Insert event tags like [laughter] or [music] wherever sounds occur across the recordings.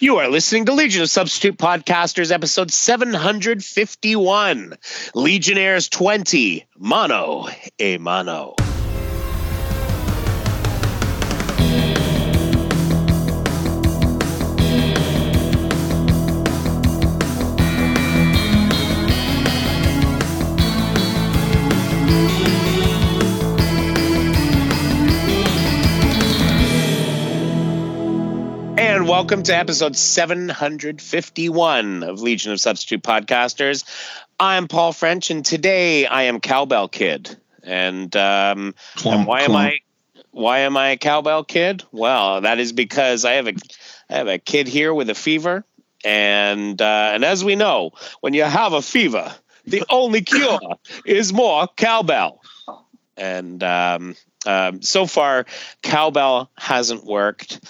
You are listening to Legion of Substitute Podcasters, episode 751 Legionnaires 20, Mono a Mano. Welcome to episode 751 of Legion of Substitute Podcasters. I'm Paul French, and today I am Cowbell Kid. And, um, and why am I why am I a cowbell kid? Well, that is because I have a I have a kid here with a fever, and uh, and as we know, when you have a fever, the only cure [coughs] is more cowbell. And um, um, so far, cowbell hasn't worked.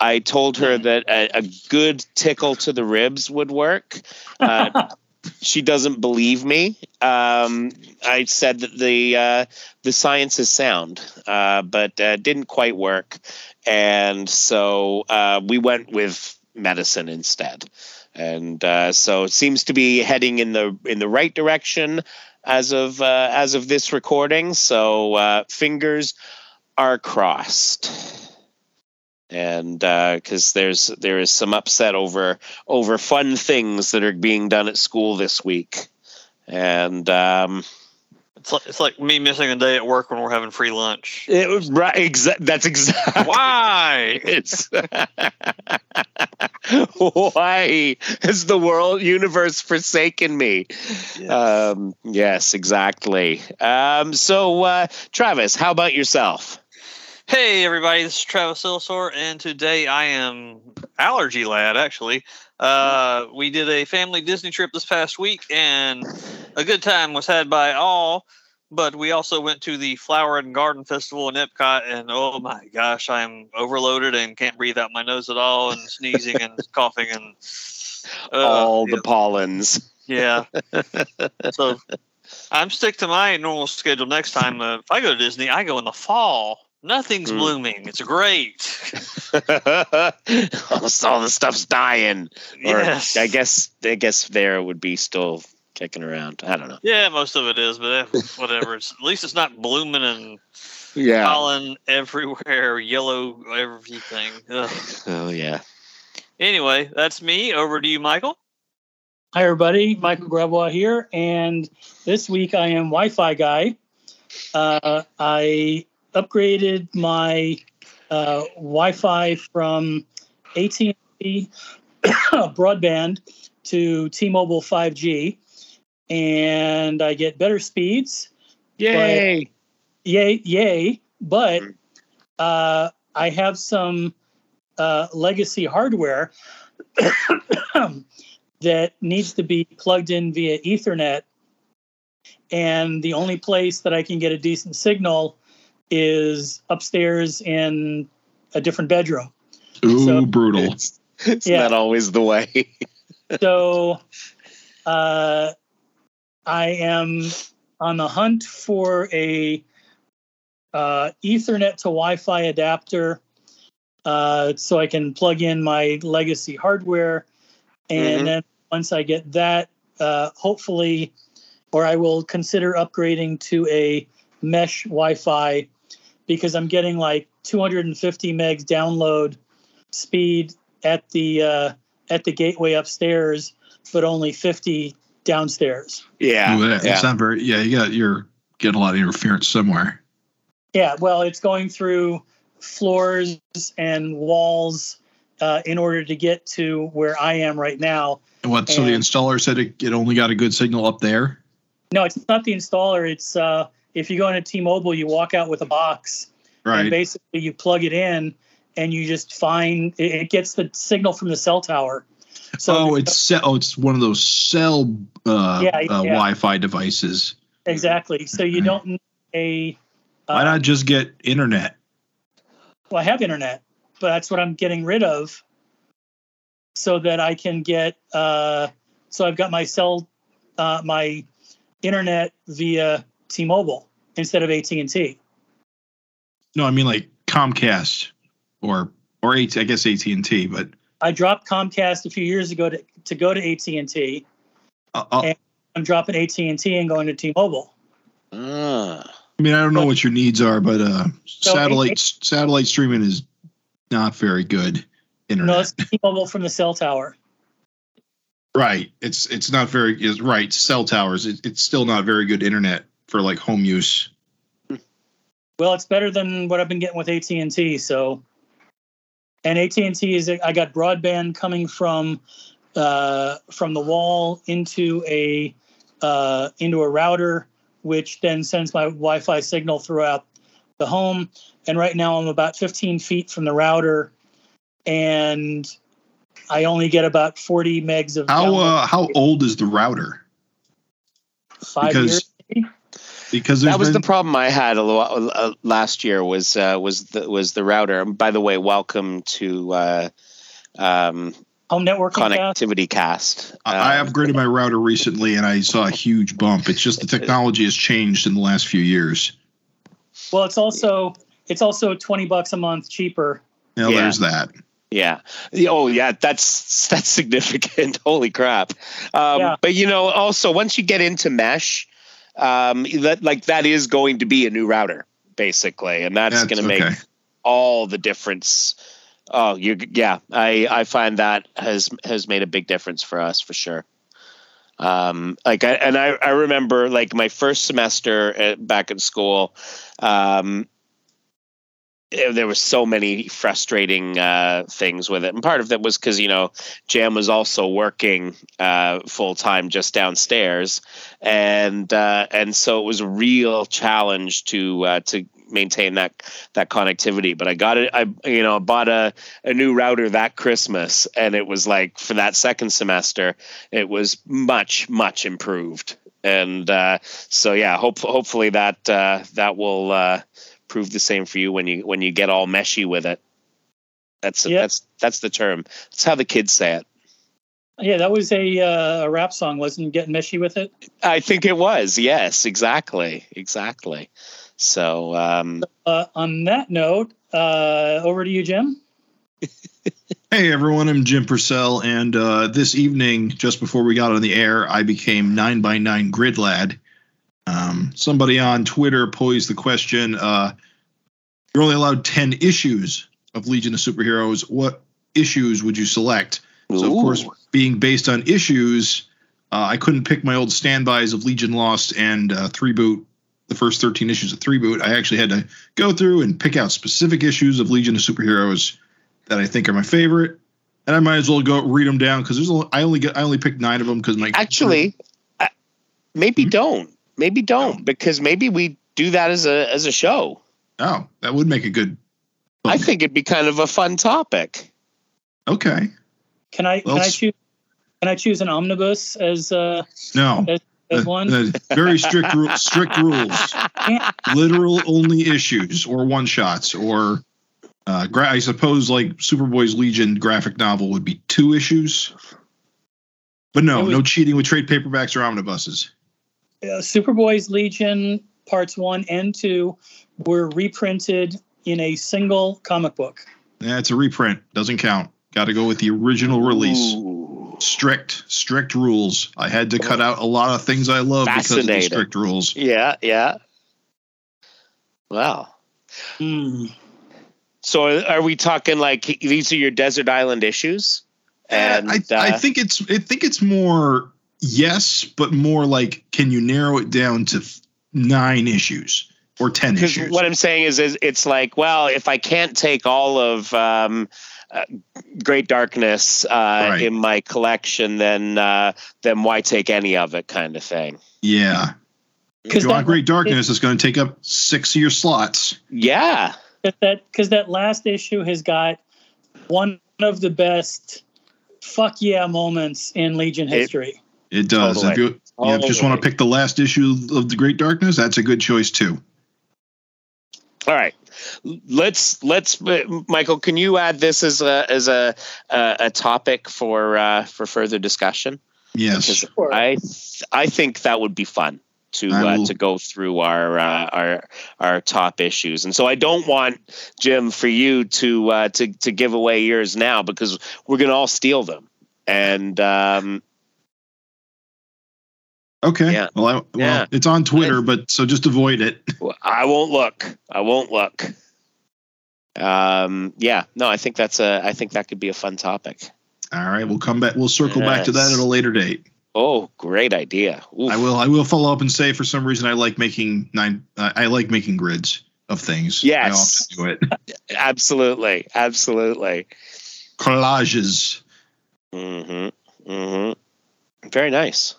I told her that a, a good tickle to the ribs would work. Uh, [laughs] she doesn't believe me. Um, I said that the uh, the science is sound, uh, but uh, didn't quite work, and so uh, we went with medicine instead. And uh, so it seems to be heading in the in the right direction as of uh, as of this recording. So fingers are crossed and because uh, there's there is some upset over over fun things that are being done at school this week, and um, it's like it's like me missing a day at work when we're having free lunch. It was right. Exa- that's exactly why it's [laughs] why has the world universe forsaken me? Yes, um, yes exactly. Um, so, uh, Travis, how about yourself? Hey everybody, this is Travis Silsor, and today I am allergy lad. Actually, uh, we did a family Disney trip this past week, and a good time was had by all. But we also went to the Flower and Garden Festival in Epcot, and oh my gosh, I'm overloaded and can't breathe out my nose at all, and sneezing and [laughs] coughing and uh, all the pollens. Yeah. [laughs] so I'm stick to my normal schedule next time. Uh, if I go to Disney, I go in the fall Nothing's mm. blooming. It's great. [laughs] Almost all the stuff's dying. Yes. Or I guess I guess there would be still kicking around. I don't know. Yeah, most of it is, but eh, [laughs] whatever. It's, at least it's not blooming and yeah. pollen [laughs] everywhere, yellow everything. Ugh. Oh yeah. Anyway, that's me. Over to you, Michael. Hi everybody, Michael Grabois here, and this week I am Wi-Fi guy. Uh, I upgraded my uh, Wi-Fi from AT&T [coughs] broadband to T-Mobile 5G, and I get better speeds. Yay! But, yay! Yay! But uh, I have some uh, legacy hardware [coughs] that needs to be plugged in via Ethernet, and the only place that I can get a decent signal is upstairs in a different bedroom. Ooh, so, brutal. It's, it's yeah. not always the way. [laughs] so uh, I am on the hunt for a uh, Ethernet to Wi Fi adapter uh, so I can plug in my legacy hardware. And mm-hmm. then once I get that, uh, hopefully, or I will consider upgrading to a mesh Wi Fi because I'm getting like 250 megs download speed at the uh, at the gateway upstairs, but only 50 downstairs. Yeah, Ooh, that, yeah. not very. Yeah, you got you're getting a lot of interference somewhere. Yeah, well, it's going through floors and walls uh, in order to get to where I am right now. And what? So the installer said it, it only got a good signal up there. No, it's not the installer. It's uh, if you go into T-Mobile, you walk out with a box, right. and basically you plug it in, and you just find it gets the signal from the cell tower. So oh, it's oh, it's one of those cell uh, yeah, yeah. Uh, Wi-Fi devices. Exactly. So you don't need a. Uh, Why not just get internet? Well, I have internet, but that's what I'm getting rid of, so that I can get. Uh, so I've got my cell, uh, my internet via T-Mobile instead of AT&T. No, I mean like Comcast or or AT, I guess AT&T, but I dropped Comcast a few years ago to, to go to AT and T. Uh, uh, and I'm dropping AT and T and going to T-Mobile. Uh. I mean, I don't know what your needs are, but uh, so satellite AT- satellite streaming is not very good. Internet. No, it's T-Mobile from the cell tower. Right. It's it's not very is right. Cell towers. It, it's still not very good internet for like home use. Well, it's better than what I've been getting with AT and T. So, and AT and T is I got broadband coming from uh, from the wall into a uh, into a router, which then sends my Wi-Fi signal throughout the home. And right now, I'm about 15 feet from the router, and I only get about 40 megs of. How uh, how old is the router? Five because, years. Maybe? Because that was been... the problem I had a lot, uh, last year was uh, was the was the router. And by the way, welcome to uh, um, home networking connectivity cast. cast. I um, upgraded my router recently, and I saw a huge bump. It's just the technology has changed in the last few years. Well, it's also it's also twenty bucks a month cheaper. Yeah, yeah. there's that. Yeah. Oh, yeah. That's that's [laughs] significant. Holy crap. Um, yeah. But you know, also once you get into mesh, um, that like that is going to be a new router basically, and that's, that's going to okay. make all the difference. Oh, you yeah. I I find that has has made a big difference for us for sure. Um, like I and I I remember like my first semester at, back in school. Um, there were so many frustrating uh, things with it, and part of that was because you know Jam was also working uh, full time just downstairs, and uh, and so it was a real challenge to uh, to maintain that that connectivity. But I got it. I you know bought a a new router that Christmas, and it was like for that second semester, it was much much improved. And uh, so yeah, hope hopefully that uh, that will prove the same for you when you when you get all meshy with it. That's yep. that's that's the term. That's how the kids say it. Yeah, that was a uh, a rap song, wasn't getting meshy with it? I think it was. Yes, exactly, exactly. So, um, uh, on that note, uh, over to you, Jim. hey everyone, I'm Jim Purcell, and uh, this evening, just before we got on the air, I became nine by nine grid lad. Um, somebody on Twitter posed the question: uh, You're only allowed ten issues of Legion of Superheroes. What issues would you select? Ooh. So, of course, being based on issues, uh, I couldn't pick my old standbys of Legion Lost and uh, Three Boot. The first 13 issues of Three Boot. I actually had to go through and pick out specific issues of Legion of Superheroes that I think are my favorite, and I might as well go read them down because there's I only get I only picked nine of them because my actually maybe hmm? don't maybe don't oh. because maybe we do that as a as a show. Oh, that would make a good. Book. I think it'd be kind of a fun topic. Okay. Can I well, can I choose can I choose an omnibus as uh no as, as one? very strict [laughs] strict rules. [laughs] Literal only issues or one shots or uh, gra- I suppose like Superboy's Legion graphic novel would be two issues. But no, was, no cheating with trade paperbacks or omnibuses uh, Superboy's Legion parts one and two were reprinted in a single comic book. Yeah, it's a reprint. Doesn't count. Got to go with the original release. Ooh. Strict, strict rules. I had to cut out a lot of things I love because of the strict rules. Yeah, yeah. Wow. Mm. So are we talking like these are your desert island issues? And I, uh, I think it's I think it's more yes, but more like can you narrow it down to nine issues or ten issues? What I'm saying is, is it's like, well, if I can't take all of um, uh, Great Darkness uh, right. in my collection, then uh, then why take any of it, kind of thing. Yeah. Because you Great Darkness is going to take up six of your slots. Yeah. Because that because that last issue has got one of the best fuck yeah moments in Legion history. It does. Totally. If you, you just want to pick the last issue of the Great Darkness, that's a good choice too. All right, let's let's Michael. Can you add this as a as a a, a topic for uh, for further discussion? Yes, I I think that would be fun to uh, to go through our uh, our our top issues. And so I don't want Jim for you to uh, to to give away yours now because we're going to all steal them. And um, okay, yeah. well, I, well, yeah. it's on Twitter, but so just avoid it. [laughs] I won't look. I won't look. Um, yeah, no, I think that's a. I think that could be a fun topic. All right, we'll come back. We'll circle yes. back to that at a later date. Oh, great idea! Oof. I will. I will follow up and say for some reason I like making nine. Uh, I like making grids of things. Yes, do it. [laughs] absolutely, absolutely. Collages. Mm-hmm. Mm-hmm. Very nice.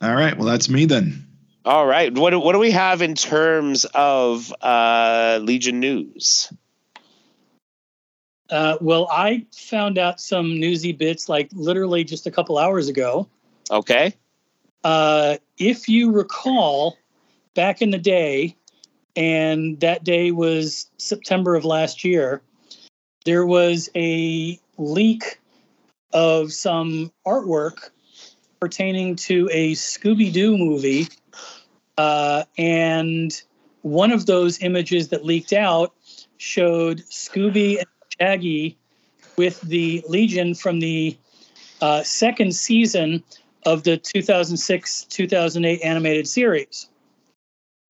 All right. Well, that's me then. All right. What do, what do we have in terms of uh, Legion news? Uh, well, I found out some newsy bits like literally just a couple hours ago. Okay. Uh, if you recall, back in the day, and that day was September of last year, there was a leak of some artwork pertaining to a Scooby Doo movie. Uh, and one of those images that leaked out showed Scooby and Shaggy with the Legion from the uh, second season of the 2006 2008 animated series,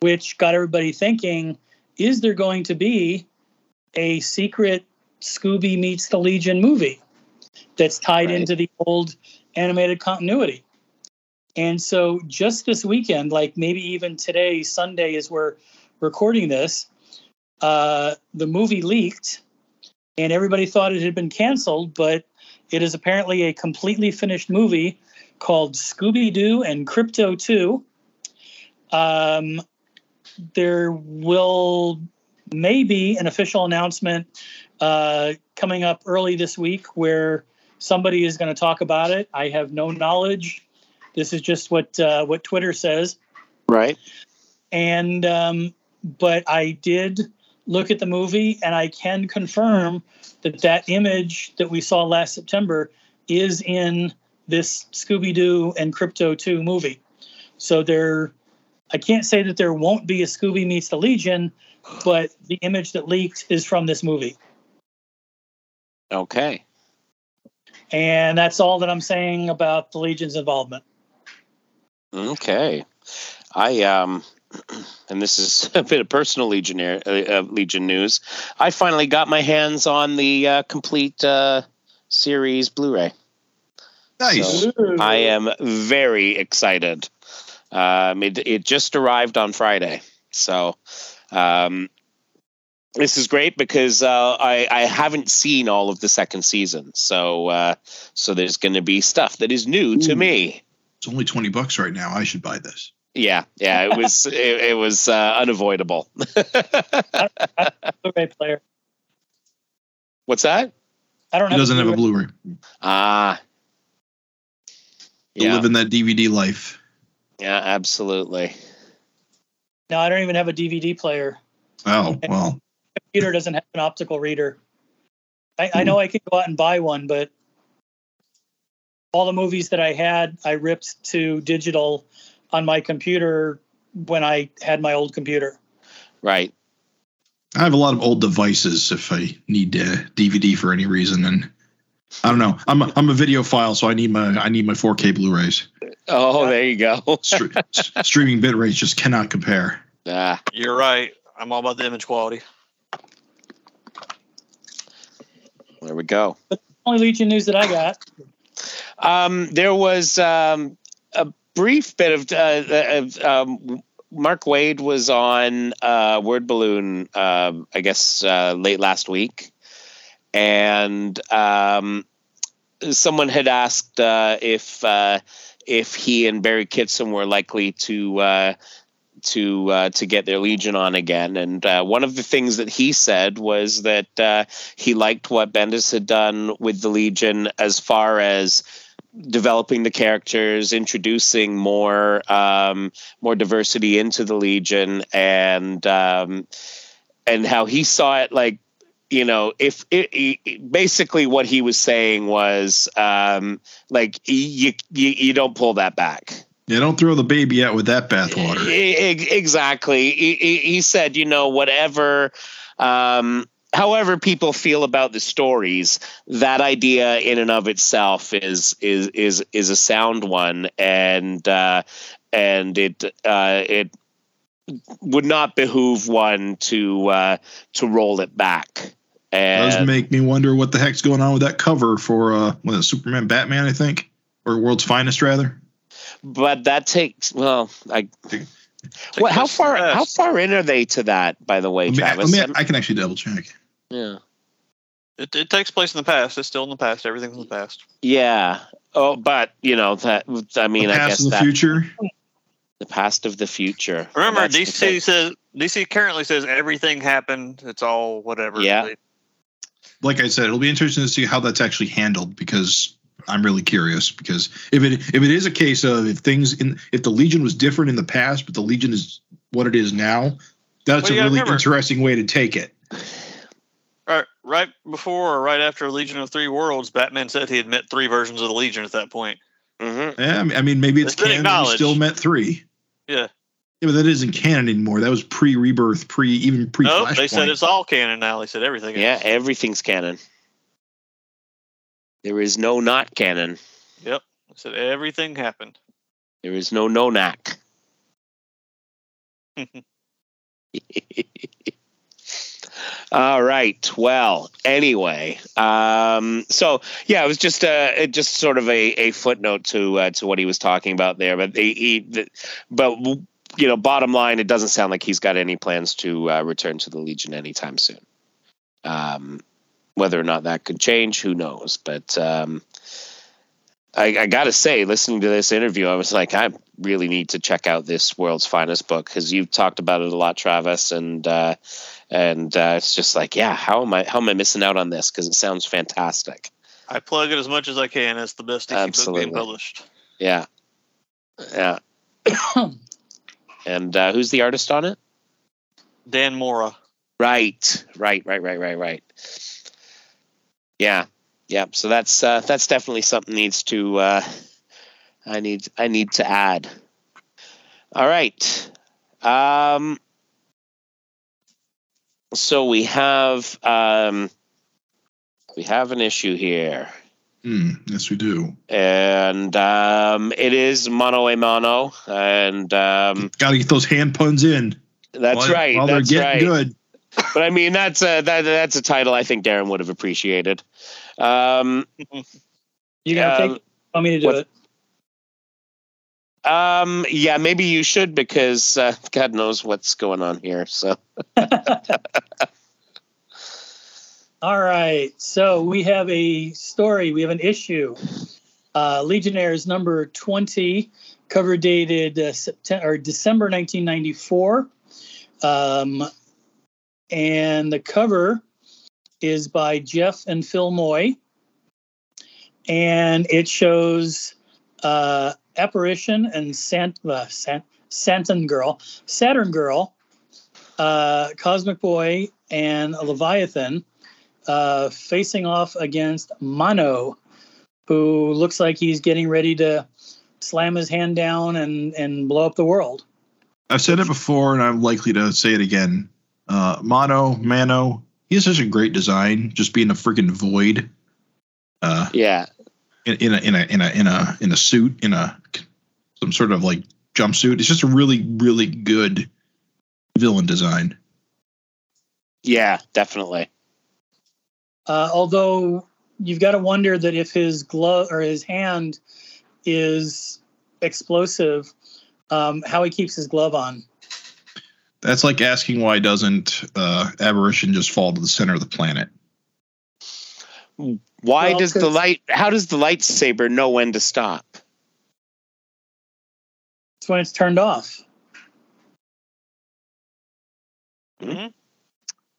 which got everybody thinking is there going to be a secret Scooby meets the Legion movie that's tied right. into the old animated continuity? And so just this weekend, like maybe even today, Sunday, as we're recording this, uh, the movie leaked and everybody thought it had been canceled, but it is apparently a completely finished movie called Scooby Doo and Krypto 2. Um, there will maybe an official announcement uh, coming up early this week where somebody is going to talk about it. I have no knowledge. This is just what uh, what Twitter says. Right. And um, but I did look at the movie and I can confirm that that image that we saw last September is in this Scooby Doo and Krypto 2 movie. So there, I can't say that there won't be a Scooby meets the Legion, but the image that leaked is from this movie. Okay. And that's all that I'm saying about the Legion's involvement. Okay. I um [clears throat] and this is [laughs] a bit of personal Legion uh, uh, Legion news. I finally got my hands on the uh, complete uh, series Blu-ray. Nice. So I am very excited. Um, it, it just arrived on Friday, so um, this is great because uh, I, I haven't seen all of the second season. So uh, so there's going to be stuff that is new Ooh. to me. It's only twenty bucks right now. I should buy this. Yeah, yeah, it was [laughs] it, it, was uh, unavoidable. [laughs] Blu-ray player. What's that? I don't. He doesn't have a Blu-ray. Ah. Yeah. Living that DVD life. Yeah, absolutely. No, I don't even have a DVD player. Oh well. Computer doesn't have an optical reader. I, I know I could go out and buy one, but all the movies that I had, I ripped to digital on my computer when I had my old computer. Right. I have a lot of old devices if I need a DVD for any reason, and I don't know. I'm a, I'm a videophile, so I need my I need my 4K Blu-rays. Oh, there you go. [laughs] St- [laughs] streaming bit rates just cannot compare. Ah, you're right. I'm all about the image quality. There we go. But only Legion news that I got. Um, there was um, a brief bit of, uh, um, Mark Waid was on uh, Word Balloon, uh, I guess, uh, late last week, and um, someone had asked uh, if uh, if he and Barry Kitson were likely to to uh, to get their legion on again. And uh, one of the things that he said was that uh, he liked what Bendis had done with the legion as far as developing the characters, introducing more um, more diversity into the Legion, and um, and how he saw it like you know if it, it, basically what he was saying was um, like you, you you don't pull that back Yeah, don't throw the baby out with that bathwater. Exactly. He, he, said, you know, whatever, um, however people feel about the stories, that idea in and of itself is is is is a sound one, and uh, and it uh, it would not behoove one to uh, to roll it back. does make me wonder what the heck's going on with that cover for uh Superman Batman, I think. Or World's Finest rather. But that takes well, I. Take What, how place in far? How far in are they to that? By the way, Let me, Travis. let me- I can actually double check. yeah. It, it takes place in the past. It's still in the past. Everything's in the past. Yeah. Oh, but you know that. I mean, the I guess of the that future. the past of the future. Remember, That's the DC thing. says DC currently says everything happened. It's all whatever. Yeah. Like I said, it'll be interesting to see how that's actually handled because I'm really curious. Because if it if it is a case of if things in if the Legion was different in the past, but the Legion is what it is now, that's Well, you a really remember- interesting way to take it. Right, right before or right after Legion of Three Worlds, Batman said he had met three versions of the Legion at that point. Mhm. Yeah, I mean- maybe it's It's canon. that still met three. Yeah. Yeah, but that isn't canon anymore. That was pre-rebirth, pre even pre. No, Flashpoint. they said it's all canon now. They said everything. is. Yeah, everything's canon. There is no not canon. Yep. They said everything happened. There is no no knack. [laughs] All right. Well, anyway, um, so yeah, it was just a it just sort of a, a footnote to uh, to what he was talking about there. But he, he the, but you know, bottom line, it doesn't sound like he's got any plans to uh, return to the Legion anytime soon. Um, whether or not that could change, who knows? But um, I, I got to say, listening to this interview, I was like, I really need to check out this World's Finest book because you've talked about it a lot, Travis, and uh, and uh, it's just like, yeah, how am I how am I missing out on this? Because it sounds fantastic. I plug it as much as I can. It's the best DC book Absolutely. being published. Yeah, yeah. and uh, who's the artist on it? Dan Mora. Right, right, right, right, right, right. Yeah, yeah. So that's uh, that's definitely something needs to uh, I need I need to add. All right. Um, so we have um, we have an issue here, Hmm, yes, we do. and um, it is mono a mono, and um, Got to get those hand puns in. that's while, right. While that's they're right. getting good. But I mean that's a that, that's a title I think Darren would have appreciated. Um, You gonna Um, take? Want me to do what- it? um, yeah, maybe you should because uh, God knows what's going on here. So [laughs] All right. So we have a story. We have an issue. Uh, Legionnaires number twenty, cover dated uh, September or December 1994. Um, and the cover is by Jeff and Phil Moy, and it shows uh, Apparition and Sant, uh, Sant, Saturn Girl, Saturn Girl, uh, Cosmic Boy, and Leviathan uh, facing off against Mono, who looks like he's getting ready to slam his hand down and, and blow up the world. I've said it before, and I'm likely to say it again. Uh, Mono, Mano, he has such a great design, just being a freaking void. Uh, yeah, in, in a in a in a in a in a suit, in a some sort of like jumpsuit. It's just a really really good villain design. yeah, definitely. Uh, although you've got to wonder that if his glove or his hand is explosive, um, how he keeps his glove on. That's like asking why doesn't uh, Aberration just fall to the center of the planet? Why Well, does the light? How does the lightsaber know when to stop? It's when it's turned off. Mhm.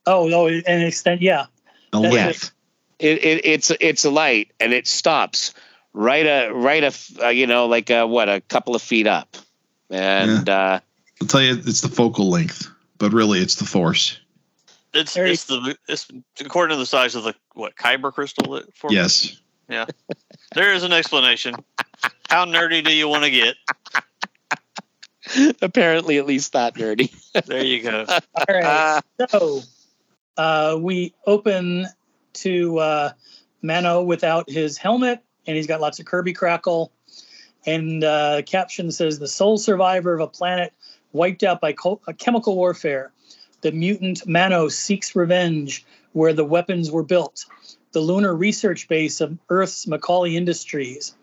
Oh, oh, and extent, yeah. The That's. It, it it's it's a light and it stops right a right a f- uh, you know like a, what a couple of feet up, and uh, I'll tell you, it's the focal length, but really, it's the force. It's Very- it's the it's according to the size of the what kyber crystal that for Yes, Yeah. there is an explanation. How nerdy do you want to get? Apparently, at least that nerdy. There you go. All right. So uh, we open to uh, Mano without his helmet, and he's got lots of Kirby crackle. And uh, caption says, "The sole survivor of a planet wiped out by co- uh, chemical warfare. The mutant Mano seeks revenge where the weapons were built. The lunar research base of Earth's McCauley Industries."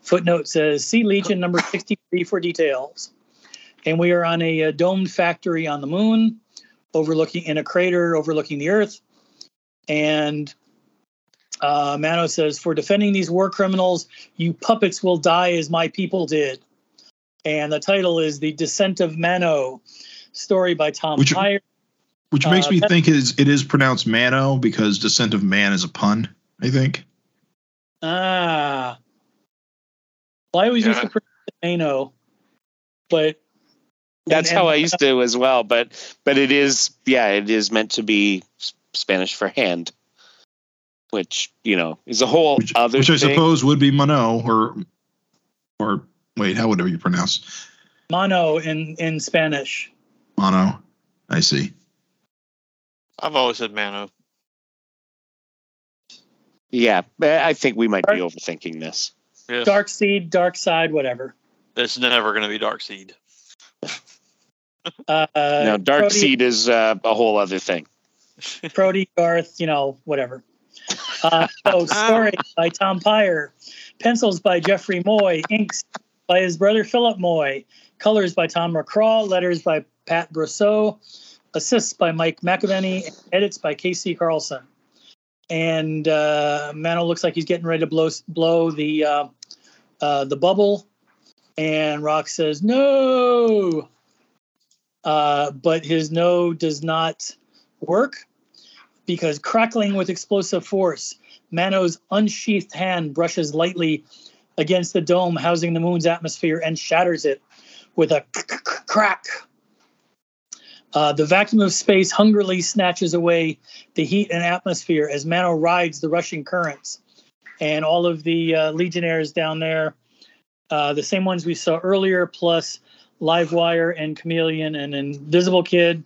Footnote says, "See Legion number 63 for details." And we are on a, a domed factory on the moon, overlooking in a crater overlooking the Earth. And uh, Mano says, For defending these war criminals, you puppets will die as my people did. And the title is The Descent of Mano, story by Tom Which- Hyer. Which makes Uh, me think it is, it is pronounced Mano because Descent of Man is a pun, I think. Ah. Well, I always used to pronounce Mano, but That's and- how I used to as well. But but it is yeah, it is meant to be Spanish for hand, which you know is a whole Which, other which I thing. suppose would be Mano or or wait, how would you pronounce Mono in, in Spanish. Mono? I see. I've always said Mano. Yeah, I think we might be overthinking this. Yes. Dark Seed, Dark Side, whatever. It's never going to be Darkseid. Uh, no, Dark Proty- Seed is uh, a whole other thing. [laughs] Proty, Garth, you know, whatever. Uh, so, [laughs] story by Tom Peyer, pencils by Jeffrey Moy, inks by his brother Philip Moy, colors by Tom McCraw, letters by Pat Brousseau, assists by Mike McAvennie, edits by KC Carlson. And uh, Mano looks like he's getting ready to blow blow the uh, uh, the bubble, and Rock says no, uh, but his no does not work because crackling with explosive force, Mano's unsheathed hand brushes lightly against the dome housing the moon's atmosphere and shatters it with a crack. Uh, the vacuum of space hungrily snatches away the heat and atmosphere as Mano rides the rushing currents. And all of the uh, Legionnaires down there, uh, the same ones we saw earlier, plus Livewire and Chameleon and Invisible Kid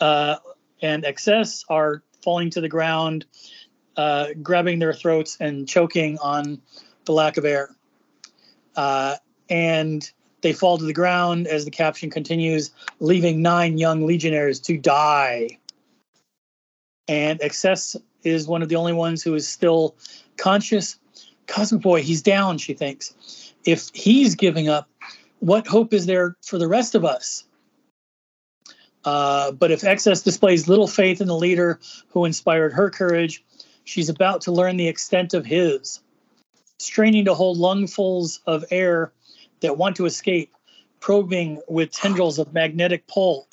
uh, and XS, are falling to the ground, uh, grabbing their throats and choking on the lack of air. Uh, and they fall to the ground as the caption continues, leaving nine young legionnaires to die. And XS is one of the only ones who is still conscious. Cosmic Boy, he's down, she thinks. If he's giving up, what hope is there for the rest of us? Uh, but if XS displays little faith in the leader who inspired her courage, she's about to learn the extent of his. Straining to hold lungfuls of air that want to escape, probing with tendrils of magnetic pull,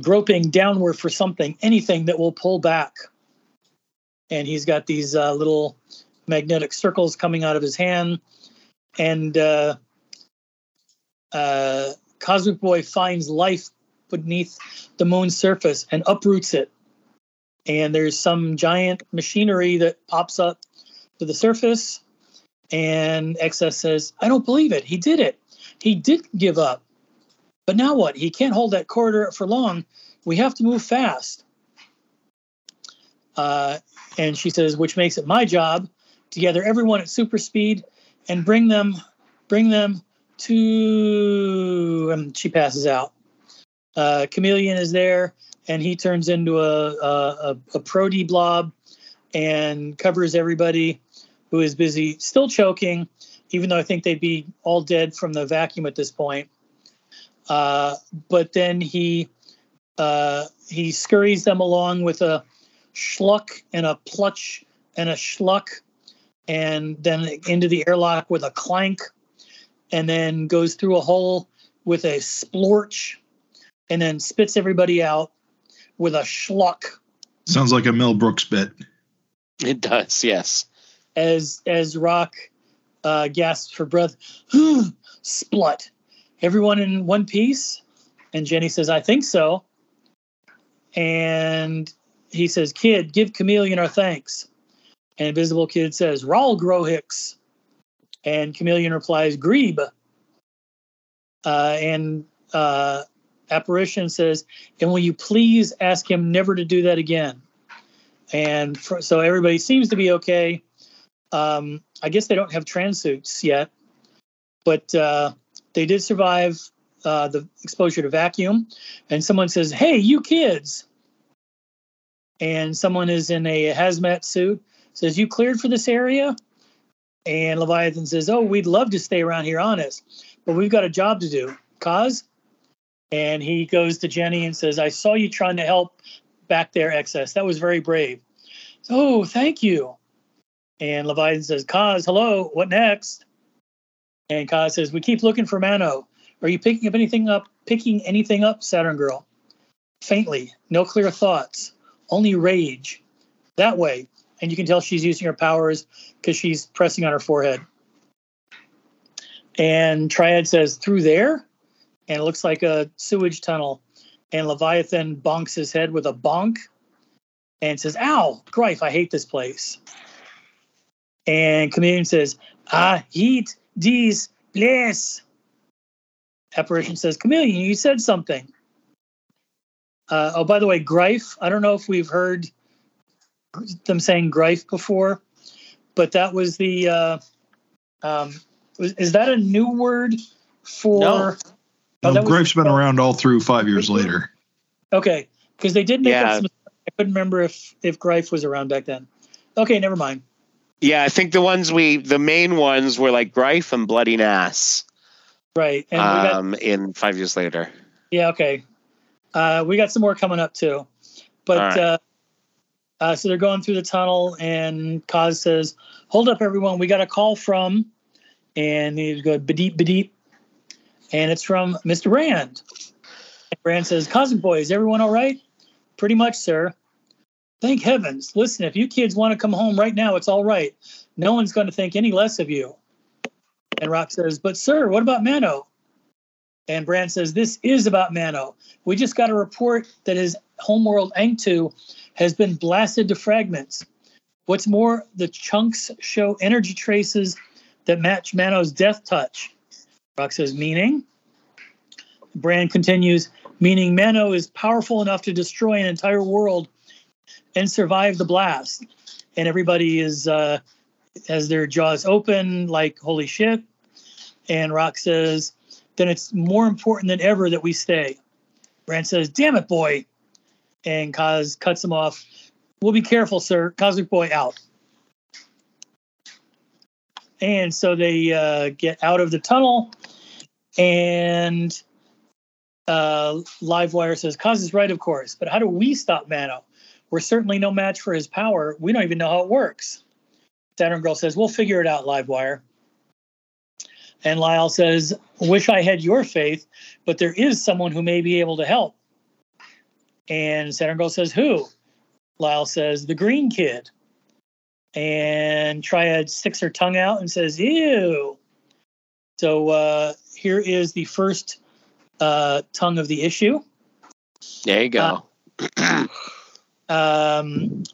groping downward for something, anything that will pull back. And he's got these uh, little magnetic circles coming out of his hand. And uh, uh, Cosmic Boy finds life beneath the moon's surface and uproots it. And there's some giant machinery that pops up to the surface. And XS says, I don't believe it. He did it. He did give up. But now what? He can't hold that corridor for long. We have to move fast. Uh, and she says, which makes it my job to gather everyone at super speed and bring them, bring them to. And she passes out. Uh, Chameleon is there, and he turns into a a, a, Proty blob and covers everybody who is busy, still choking, even though I think they'd be all dead from the vacuum at this point. Uh, but then he uh, he scurries them along with a schluck and a plutch and a schluck, and then into the airlock with a clank, and then goes through a hole with a splorch, and then spits everybody out with a schluck Sounds like a Mel Brooks bit. It does, yes. as as Rock uh, gasps for breath. Splut. Everyone in one piece? And Jenni says, I think so. And he says, Kid, give Chameleon our thanks. And Invisible Kid says, Rawl Grohix. And Chameleon replies, Grebe. Uh, and uh, apparition says, "And will you please ask him never to do that again?" And for, so everybody seems to be okay. Um, I guess they don't have transuits yet, but uh, they did survive uh, the exposure to vacuum. And someone says, "Hey, you kids!" And someone is in a hazmat suit says, "You cleared for this area?" And Leviathan says, "Oh, we'd love to stay around here, honest, but we've got a job to do." Cause and he goes to Jenni and says, I saw you trying to help back there, XS. That was very brave. Oh, thank you. And Leviathan says, Kaz, hello, what next? And Kaz says, We keep looking for Mano. Are you picking up anything up picking anything up, Saturn Girl? Faintly, no clear thoughts, only rage. That way. And you can tell she's using her powers because she's pressing on her forehead. And Triad says, Through there? And it looks like a sewage tunnel. And Leviathan bonks his head with a bonk and says, Ow, Grife, I hate this place. And Chameleon says, I hate this place. Apparition says, Chameleon, you said something. Uh, oh, by the way, Grife, I don't know if we've heard them saying Grife before, but that was the. Uh, um, is that a new word for. No. Oh, no, Grife's been around all through five years later. Okay, because they did make yeah. up some. I couldn't remember if if Grife was around back then. Okay, never mind. Yeah, I think the ones we the main ones were like Grife and Bloody Nass. Right, and um, got, in five years later. Yeah. Okay. Uh, we got some more coming up too, but right. uh, uh, so they're going through the tunnel, and Kaz says, "Hold up, everyone! We got a call from," and he go bedeep bedeep and it's from Mr. Rand. And Rand says, Cosmic Boy, is everyone all right? Pretty much, sir. Thank heavens. Listen, if you kids want to come home right now, it's all right. No one's going to think any less of you. And Rock says, But, sir, what about Mano? And Brande says, This is about Mano. We just got a report that his homeworld Angtu has been blasted to fragments. What's more, the chunks show energy traces that match Mano's death touch. Rock says, meaning? Brande continues, meaning Mano is powerful enough to destroy an entire world and survive the blast. And everybody is uh, has their jaws open, like holy shit. And Rock says, then it's more important than ever that we stay. Brande says, damn it, boy. And Kaz cuts him off. We'll be careful, sir. Cosmic Boy out. And so they uh, get out of the tunnel and uh, Livewire says, Kaz is right, of course, but how do we stop Mano? We're certainly no match for his power. We don't even know how it works. Saturn Girl says, We'll figure it out, Livewire. And Lyle says, Wish I had your faith, but there is someone who may be able to help. And Saturn Girl says, Who? Lyle says, The green kid. And Triad sticks her tongue out and says, Ew. So uh, here is the first uh, tongue of the issue. There you go. Uh, [clears throat] um,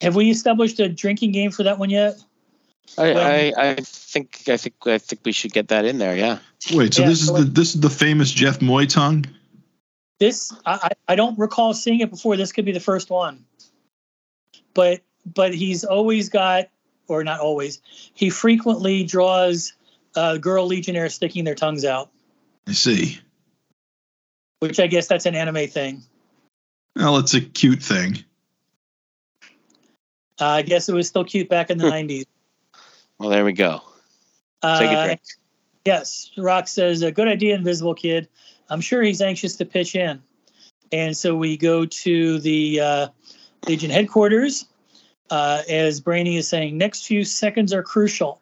have we established a drinking game for that one yet? I, I, I, think I think I think we should get that in there. Yeah. Wait, so yeah, this is the this is the famous Jeff Moy tongue. This I, I don't recall seeing it before. This could be the first one. But but he's always got, or not always, he frequently draws uh, girl legionnaires sticking their tongues out. I see. Which I guess that's an anime thing. Well, it's a cute thing. Uh, I guess it was still cute back in the 90s. Well, there we go. Take a drink. Uh, yes, Rock says, a good idea, Invisible Kid. I'm sure he's anxious to pitch in. And so we go to the uh, Legion headquarters. Uh, as Brainy is saying, next few seconds are crucial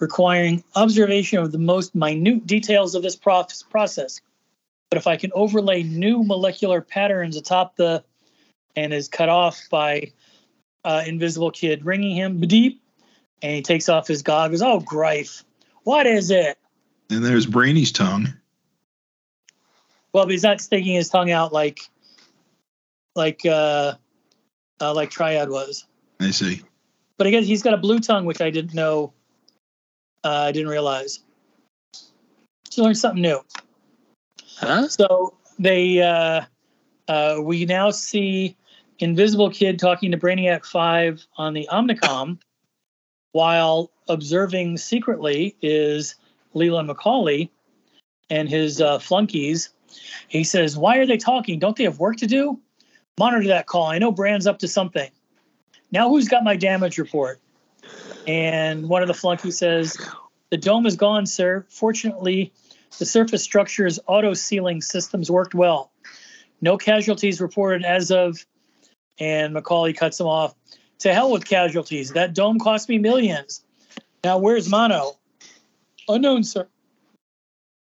requiring observation of the most minute details of this process. But if I can overlay new molecular patterns atop the and is cut off by uh, Invisible Kid ringing him deep, and he takes off his goggles. Oh, Grife, what is it? And there's Brainy's tongue. Well, but he's not sticking his tongue out like, like, uh, uh, like Triad was. I see. But again, he's got a blue tongue, which I didn't know uh, I didn't realize. Just learned something new. Huh? So they, uh, uh, we now see Invisible Kid talking to Brainiac 5 on the Omnicom, [laughs] while observing secretly is Leland McCauley and his uh, flunkies. He says, Why are they talking? Don't they have work to do? Monitor that call. I know Brande's up to something. Now, who's got my damage report? And one of the flunkies says, The dome is gone, sir. Fortunately, the surface structure's auto sealing systems worked well. No casualties reported as of. And McCauley cuts him off. To hell with casualties. That dome cost me millions. Now, where's Mano? Unknown, sir.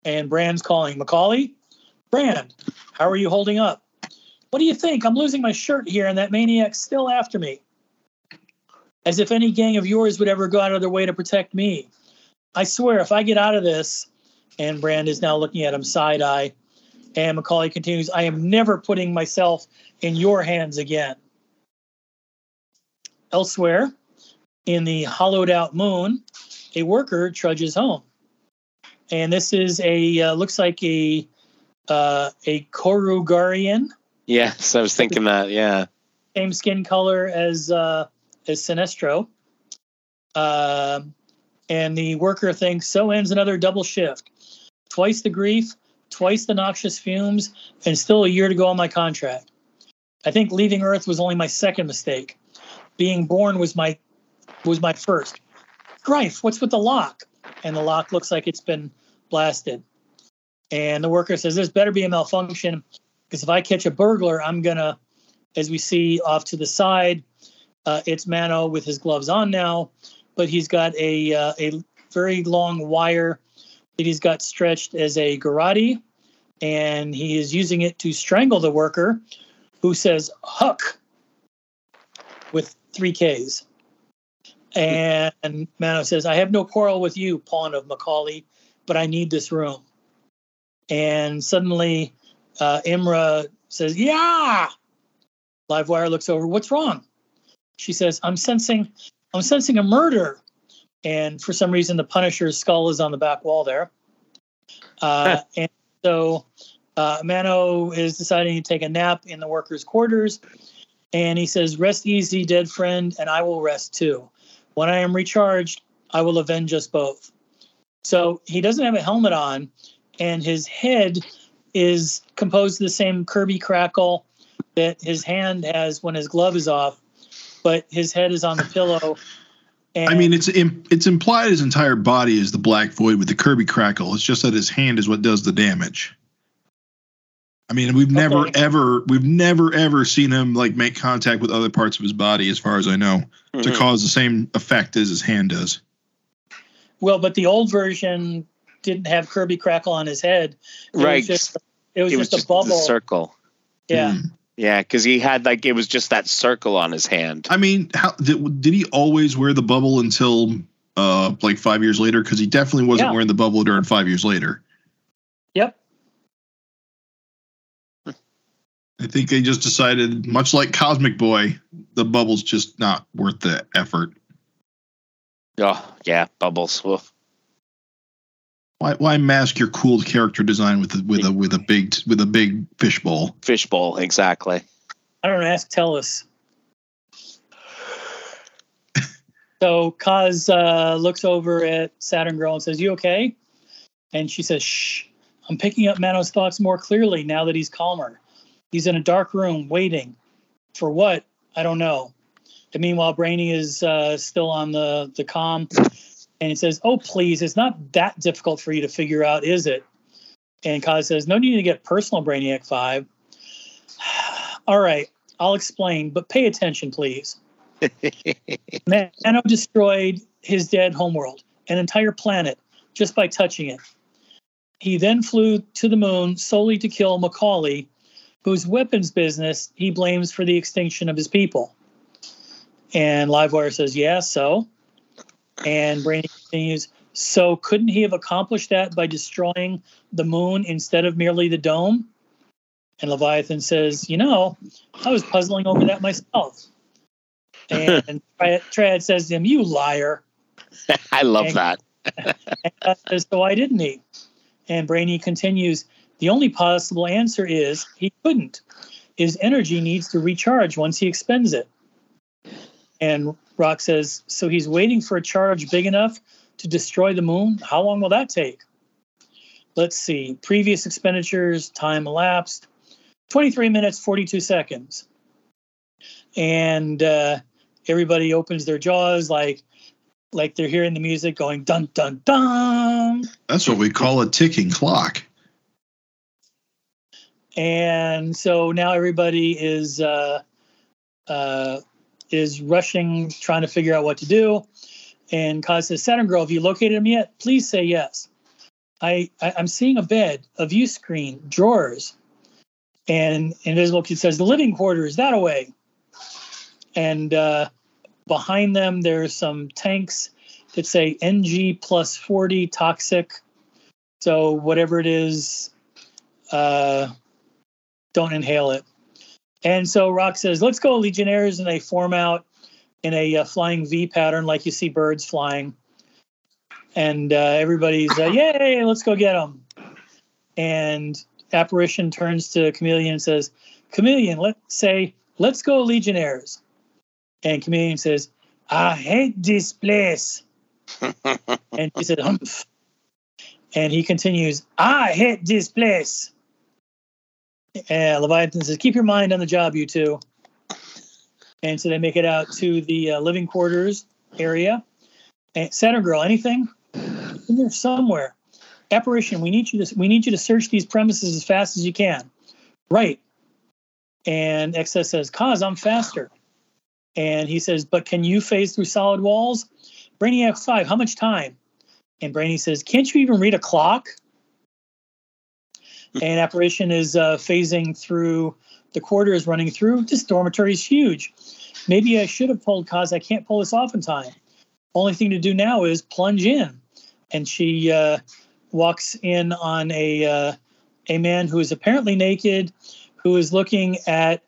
And Brande's calling. McCauley. Brande, how are you holding up? What do you think? I'm losing my shirt here, and that maniac's still after me. As if any gang of yours would ever go out of their way to protect me. I swear, if I get out of this, and Brande is now looking at him side eye, and McCauley continues, I am never putting myself in your hands again. Elsewhere, in the hollowed out moon, a worker trudges home. And this is a, uh, looks like a, uh, a Korugarian, Yes, I was thinking that. Yeah. same skin color as, uh, as Sinestro. Um, and the worker thinks, so ends another double shift. Twice the grief, twice the noxious fumes, and still a year to go on my contract. I think leaving Earth was only my second mistake. Being born was my was my first. Grife, what's with the lock? And the lock looks like it's been blasted. And the worker says, There's better be a malfunction because if I catch a burglar, I'm gonna, as we see off to the side, uh, it's Mano with his gloves on now, but he's got a uh, a very long wire that he's got stretched as a garrote, and he is using it to strangle the worker, who says "huck" with three Ks. And Mano says, "I have no quarrel with you, pawn of McCauley, but I need this room." And suddenly, uh, Imra says, "Yeah." Livewire looks over. What's wrong? She says, "I'm sensing, I'm sensing a murder." And for some reason, the Punisher's skull is on the back wall there. Uh, and so uh, Mano is deciding to take a nap in the workers' quarters. And he says, Rest easy, dead friend, and I will rest too. When I am recharged, I will avenge us both. So he doesn't have a helmet on, and his head is composed of the same Kirby crackle that his hand has when his glove is off, but his head is on the pillow. And I mean, it's it's implied his entire body is the Black Void with the Kirby crackle. It's just that his hand is what does the damage. I mean, we've never Okay. ever we've never ever seen him like make contact with other parts of his body, as far as I know, to Mhm. cause the same effect as his hand does. well, but the old version didn't have Kirby crackle on his head. It Right. Was just, it was it just was a bubble. the circle. yeah. Hmm. Yeah, because he had like it was just that circle on his hand. I mean, how did, did he always wear the bubble until uh like five years later? Because he definitely wasn't Yeah. wearing the bubble during five years later. Yep. I think they just decided, much like Cosmic Boy, the bubble's just not worth the effort. Oh yeah, bubbles. Woof. Why, why mask your cool character design with a, with a with a [laughs] big with a big fishbowl? Fishbowl, exactly. I don't know. Ask Tellus. [laughs] so Kaz uh, looks over at Saturn Girl and says, "You okay?" And she says, "Shh. I'm picking up Mano's thoughts more clearly now that he's calmer. He's in a dark room waiting for what? I don't know." And meanwhile, Brainy is uh, still on the the com, and he says, "Oh, please, it's not that difficult for you to figure out, is it?" And Kaz says, "No need to get personal, Brainiac Five. [sighs] All right, I'll explain, but pay attention, please. [laughs] Mano destroyed his dead homeworld, an entire planet, just by touching it. He then flew to the moon solely to kill McCauley, whose weapons business he blames for the extinction of his people. And Livewire says, Yeah, so. And Brainy continues, So couldn't he have accomplished that by destroying the moon instead of merely the dome? And Leviathan says, You know, I was puzzling over that myself. And [laughs] Triad, Triad says to him, You liar. [laughs] I love And- that. [laughs] And says, So why didn't he? And Brainy continues, The only possible answer is he couldn't. His energy needs to recharge once he expends it. And Rock says, So he's waiting for a charge big enough to destroy the moon? How long will that take? Let's see. Previous expenditures, time elapsed 23 minutes, 42 seconds. And uh, everybody opens their jaws like like they're hearing the music going dun dun dun. That's what we call a ticking clock. And so now everybody is uh, uh, is rushing, trying to figure out what to do. And Kaz says, Saturn Girl, have you located him yet? Please say yes. I, I am seeing a bed, a view screen, drawers, and Invisible Kid says, the living quarters that away. And uh, behind them, there's some tanks that say NG plus 40 toxic. So whatever it is, uh, don't inhale it. And so Rock says, let's go, Legionnaires. And they form out in a uh, flying V pattern, like you see birds flying. And uh, everybody's, uh, [laughs] yay, let's go get them. And Apparition turns to Chameleon and says, Chameleon, let's say, let's go, Legionnaires. And Chameleon says, I hate this place. [laughs] and he said, humph. And he continues, I hate this place. And Leviathan says, keep your mind on the job, you two. And so they make it out to the uh, living quarters area. And Saturn Girl, anything? In there somewhere. Apparition, we need you to we need you to search these premises as fast as you can. Right. And XS says, Cause I'm faster. And he says, But can you phase through solid walls? Brainiac 5, how much time? And Brainy says, Can't you even read a clock? And Apparition is uh, phasing through the quarters, running through. This dormitory is huge. Maybe I should have pulled cause I can't pull this off in time. Only thing to do now is plunge in. And she uh, walks in on a uh, a man who is apparently naked, who is looking at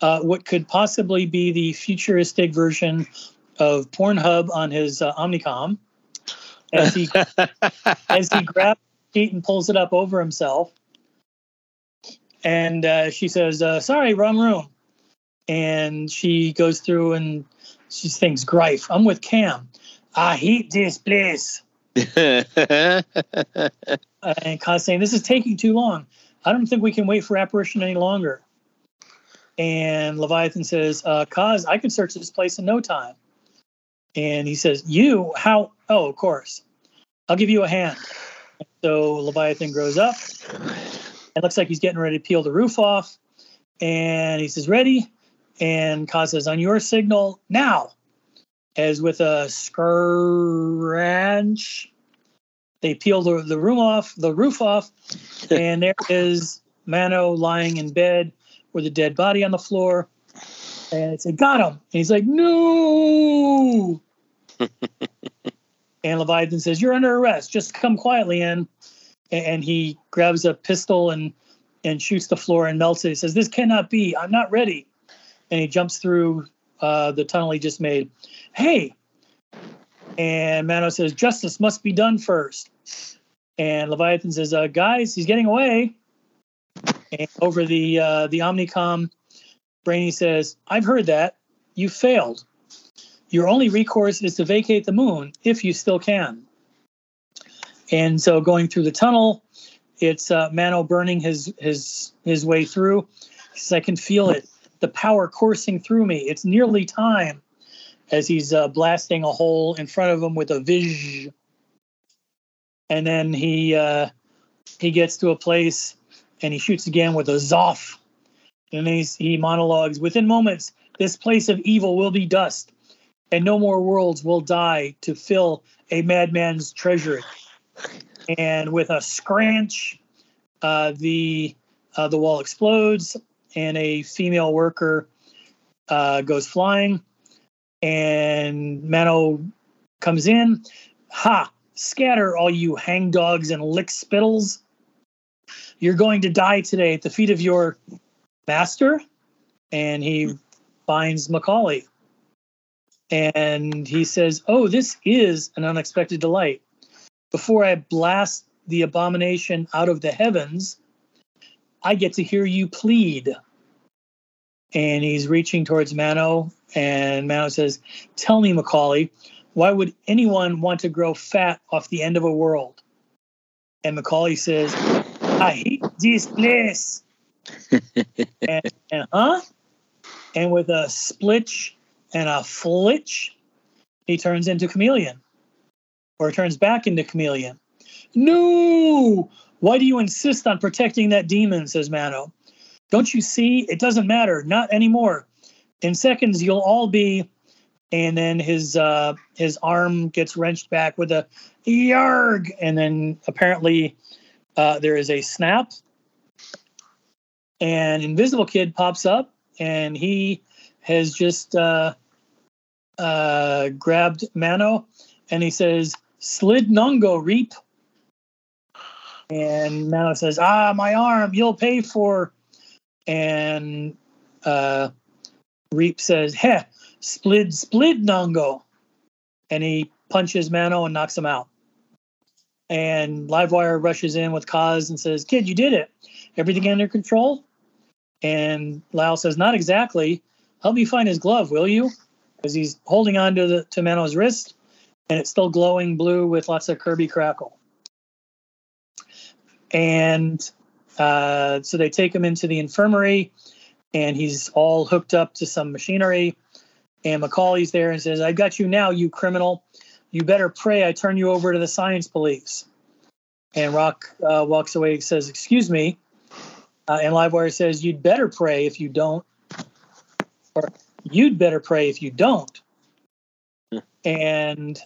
uh, what could possibly be the futuristic version of Pornhub on his uh, Omnicom. As he [laughs] as he grabs and pulls it up over himself, and uh, she says, uh, "Sorry, wrong room." And she goes through and she thinks, "Grife, I'm with Cam. I hate this place." [laughs] uh, and Kaz saying, "This is taking too long. I don't think we can wait for apparition any longer." And Leviathan says, uh, "Kaz, I can search this place in no time." And he says, "You? How? Oh, of course. I'll give you a hand." So Leviathan grows up it looks like he's getting ready to peel the roof off. And he says, Ready? And Kaz says, On your signal now. As with a scratch, they peel the, the room off, the roof off, [laughs] and there is Mano lying in bed with a dead body on the floor. And they say, Got him. And he's like, No. [laughs] and Leviathan says, You're under arrest. Just come quietly in and he grabs a pistol and and shoots the floor and melts it. He says, "This cannot be. I'm not ready." And he jumps through uh, the tunnel he just made. Hey, and Mano says, "Justice must be done first. And Leviathan says, uh, "Guys, he's getting away." And over the uh, the Omnicom, Brainy says, "I've heard that. You failed. Your only recourse is to vacate the moon if you still can." And so going through the tunnel, it's uh, Mano burning his his his way through. He says, "I can feel it, the power coursing through me. It's nearly time." As he's uh, blasting a hole in front of him with a viz, and then he uh, he gets to a place and he shoots again with a zoff, and then he monologues. Within moments, this place of evil will be dust, and no more worlds will die to fill a madman's treasury and with a scranch, uh, the uh, the wall explodes, and a female worker uh, goes flying, and Mano comes in. Ha! Scatter, all you hangdogs and lick spittles. You're going to die today at the feet of your master. And he finds McCauley. And he says, Oh, this is an unexpected delight before I blast the abomination out of the heavens, I get to hear you plead. And he's reaching towards Mano, and Mano says, Tell me, McCauley, why would anyone want to grow fat off the end of a world? And McCauley says, I hate this place. [laughs] and, and, huh? And with a splitch and a flitch, he turns into chameleon or turns back into chameleon. No! Why do you insist on protecting that demon? says Mano. Don't you see? It doesn't matter. Not anymore. In seconds, you'll all be. And then his uh, his arm gets wrenched back with a yarg, and then apparently uh, there is a snap, and Invisible Kid pops up, and he has just uh, uh, grabbed Mano, and he says, "Slid Nungo Reap." And Mano says, "Ah, my arm, you'll pay for." And uh, Reap says, "Heh, splid splid Nungo," and he punches Mano and knocks him out. And Livewire rushes in with Kaz and says, "Kid, you did it. Everything under control?" And Lau says, "Not exactly. Help me find his glove, will you?" Because he's holding on to the to Mano's wrist, and it's still glowing blue with lots of Kirby crackle. And uh, so they take him into the infirmary, and he's all hooked up to some machinery. And McCauley's there and says, "I've got you now, you criminal. You better pray I turn you over to the science police." And Rock uh, walks away and says, "Excuse me." Uh, and Livewire says, "You'd better pray if you don't, or you'd better pray if you don't." and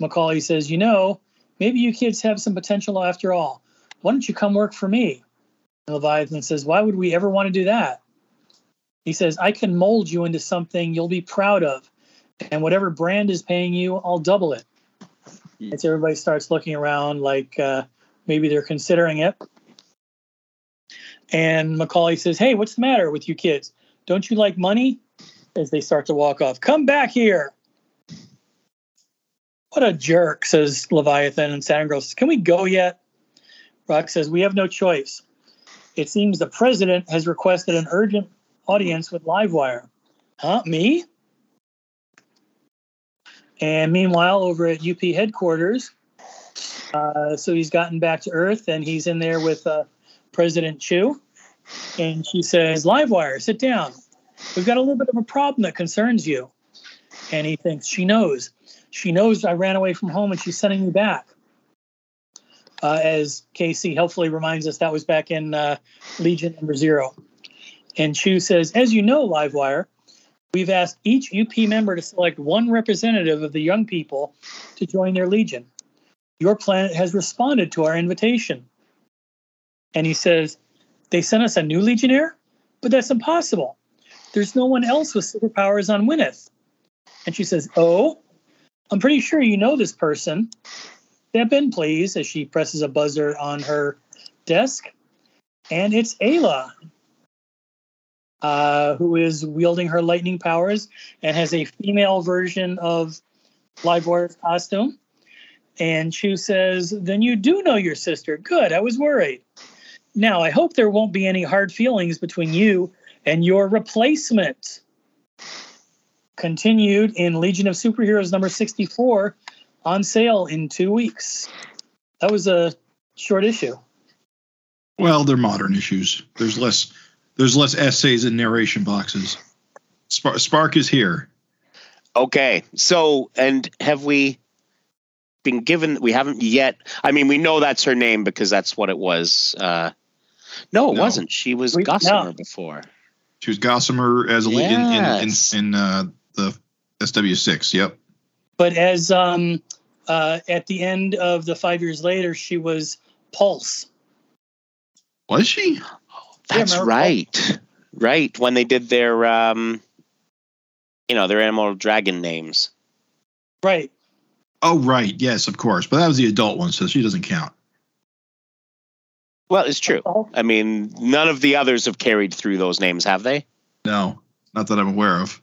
McCauley says, "You know, maybe you kids have some potential after all. Why don't you come work for me?" And Leviathan says, Why would we ever want to do that? He says, I can mold you into something you'll be proud of. And whatever Brande is paying you, I'll double it. Hmm. And so everybody starts looking around like uh, maybe they're considering it. And McCauley says, Hey, what's the matter with you kids? Don't you like money? As they start to walk off, come back here. What a jerk, says Leviathan. And Saturn says, Can we go yet? Rock says, We have no choice. It seems the president has requested an urgent audience with Livewire. Huh? Me? And meanwhile, over at UP headquarters, uh, so he's gotten back to Earth and he's in there with uh, President Chu. And she says, Livewire, sit down. We've got a little bit of a problem that concerns you. And he thinks she knows. She knows I ran away from home and she's sending me back. Uh, as KC helpfully reminds us, that was back in uh, Legion number zero. And Chu says, as you know, Livewire, we've asked each UP member to select one representative of the young people to join their Legion. Your planet has responded to our invitation. And he says, they sent us a new Legionnaire? But that's impossible. There's no one else with superpowers on Winath. And she says, oh, I'm pretty sure you know this person. Step in, please, as she presses a buzzer on her desk. And it's Ayla, uh, who is wielding her lightning powers and has a female version of Livewire's costume. And Chu says, Then you do know your sister. Good, I was worried. Now, I hope there won't be any hard feelings between you and your replacement. Continued in Legion of Superheroes number 64 on sale in two weeks. That was a short issue. Well, they're modern issues. There's less there's less essays and narration boxes. Spark, Spark is here. Okay. So, and have we been given? We haven't yet. I mean, we know that's her name because that's what it was. Uh, no, it No. wasn't. She was We- Gossamer no. before. She was Gossamer as a lead in in, in, in uh, the SW6. Yep. But as um, uh, at the end of the five years later, she was Pulse. Was she? That's remember- right. Right. When they did their, um, you know, their animal dragon names. Right. Oh, right. Yes, of course. But that was the adult one, so she doesn't count. Well, it's true. Oh, I mean, none of the others have carried through those names, have they? No, not that I'm aware of.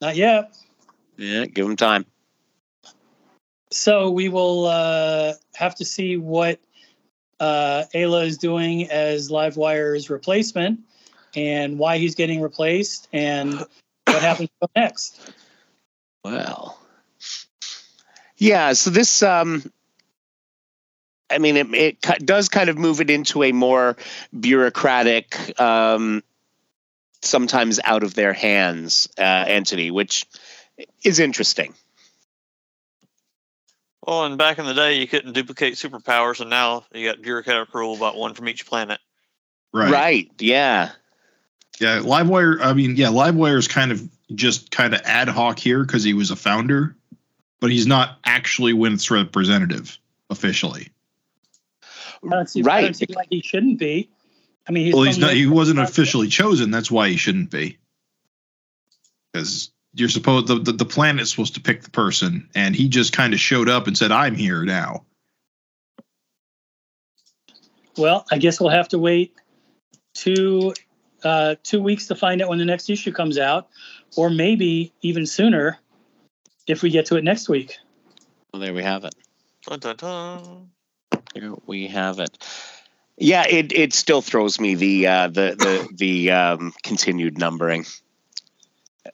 Not yet. Yeah, give them time. So we will uh, have to see what uh, Ayla is doing as Livewire's replacement, and why he's getting replaced, and what happens [laughs] next. Well, yeah. So this, um, I mean, it, it does kind of move it into a more bureaucratic, um, sometimes out of their hands uh, entity, which is interesting. Well, and back in the day, you couldn't duplicate superpowers, and now you got bureaucratic rule about one from each planet. Right. Right. Yeah. Yeah. Livewire. I mean, yeah, Livewire is kind of just kind of ad hoc here because he was a founder, but he's not actually Winath's representative officially. See, right. like he shouldn't be. I mean, he's well, he's not. He wasn't officially chosen. That's why he shouldn't be. Because you're supposed the, the, the planet's supposed to pick the person, and he just kind of showed up and said, "I'm here now." Well, I guess we'll have to wait two uh, two weeks to find out when the next issue comes out, or maybe even sooner if we get to it next week. Well, there we have it. Dun, dun, dun. Here we have it. Yeah, it, it still throws me the uh, the the [coughs] the um, continued numbering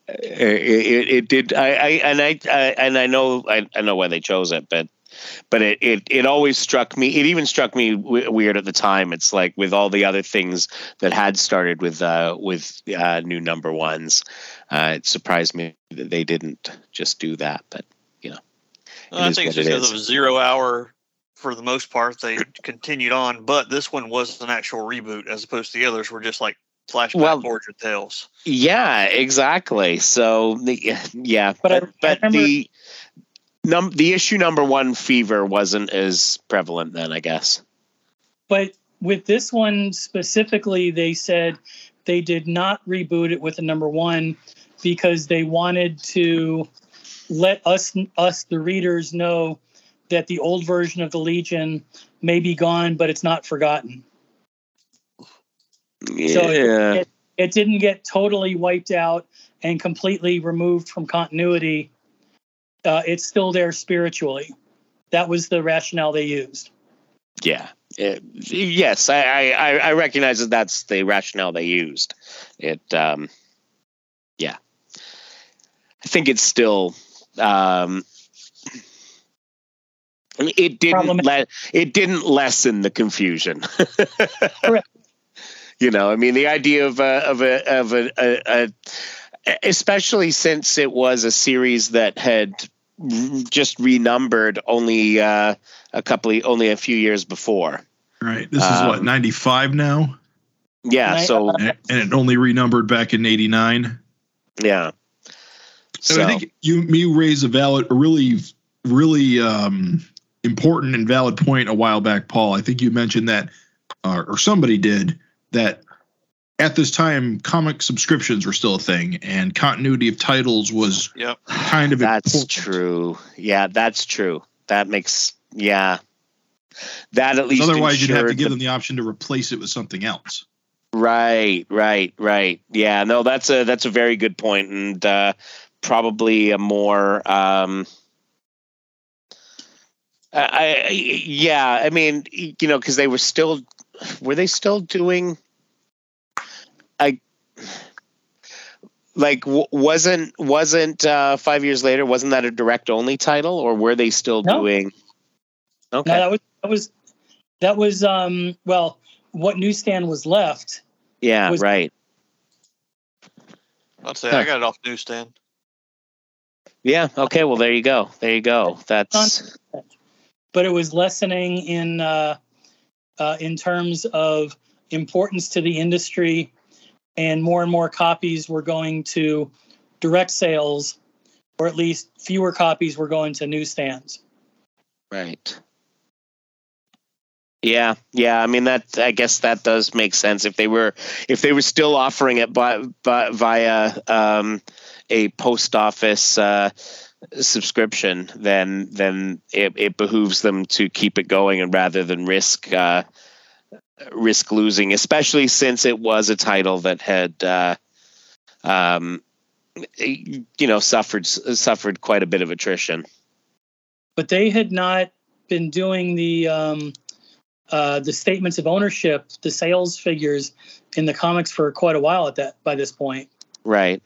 it, it, did. I, I and I, I, and I know I, I know why they chose it, but but it, it it always struck me. It even struck me w- weird at the time. It's like with all the other things that had started with uh, with uh, new number ones, uh, it surprised me that they didn't just do that. But you know, well, I think it's just because of zero hour. For the most part, they continued on, but this one was an actual reboot as opposed to the others were just like flashback well, origin tales. Yeah, exactly. So the yeah, but but, but the num the issue number one fever wasn't as prevalent then, I guess. But with this one specifically, they said they did not reboot it with a number one because they wanted to let us us the readers know that the old version of the Legion may be gone, but it's not forgotten. Yeah. So it, it, it didn't get totally wiped out and completely removed from continuity. Uh, it's still there spiritually. That was the rationale they used. Yeah. It, yes, I, I, I recognize that that's the rationale they used. It, um, yeah, I think it's still, um, it didn't let it didn't lessen the confusion. [laughs] Correct. You know, I mean, the idea of a, of a of a, a, a especially since it was a series that had just renumbered only uh, a couple of, only a few years before. Right. This is um, what ninety five now. Yeah. So and it only renumbered back in eighty nine. Yeah. So I think you you raise a valid, a really really um, important and valid point a while back, Paul. I think you mentioned that, uh, or somebody did that at this time comic subscriptions were still a thing and continuity of titles was yep. kind of that's important. true yeah that's true that makes yeah that at least otherwise you'd have to give the, them the option to replace it with something else right right right yeah no that's a that's a very good point and uh probably a more um I, I yeah i mean you know because they were still were they still doing I like wasn't wasn't uh, five years later wasn't that a direct only title or were they still no. doing? Okay. no, that was that was that was um well what newsstand was left yeah was, right. I'll say huh. i got it off newsstand. Yeah okay well there you go there you go. That's but it was lessening in uh uh, in terms of importance to the industry, and more and more copies were going to direct sales, or at least fewer copies were going to newsstands. Right. Yeah, yeah. I mean that. I guess that does make sense. If they were, if they were still offering it by, by via um, a post office uh, subscription, then then it, it behooves them to keep it going and rather than risk uh, risk losing, especially since it was a title that had uh, um, you know suffered suffered quite a bit of attrition. But they had not been doing the um, uh, the statements of ownership, the sales figures in the comics for quite a while at that by this point. Right.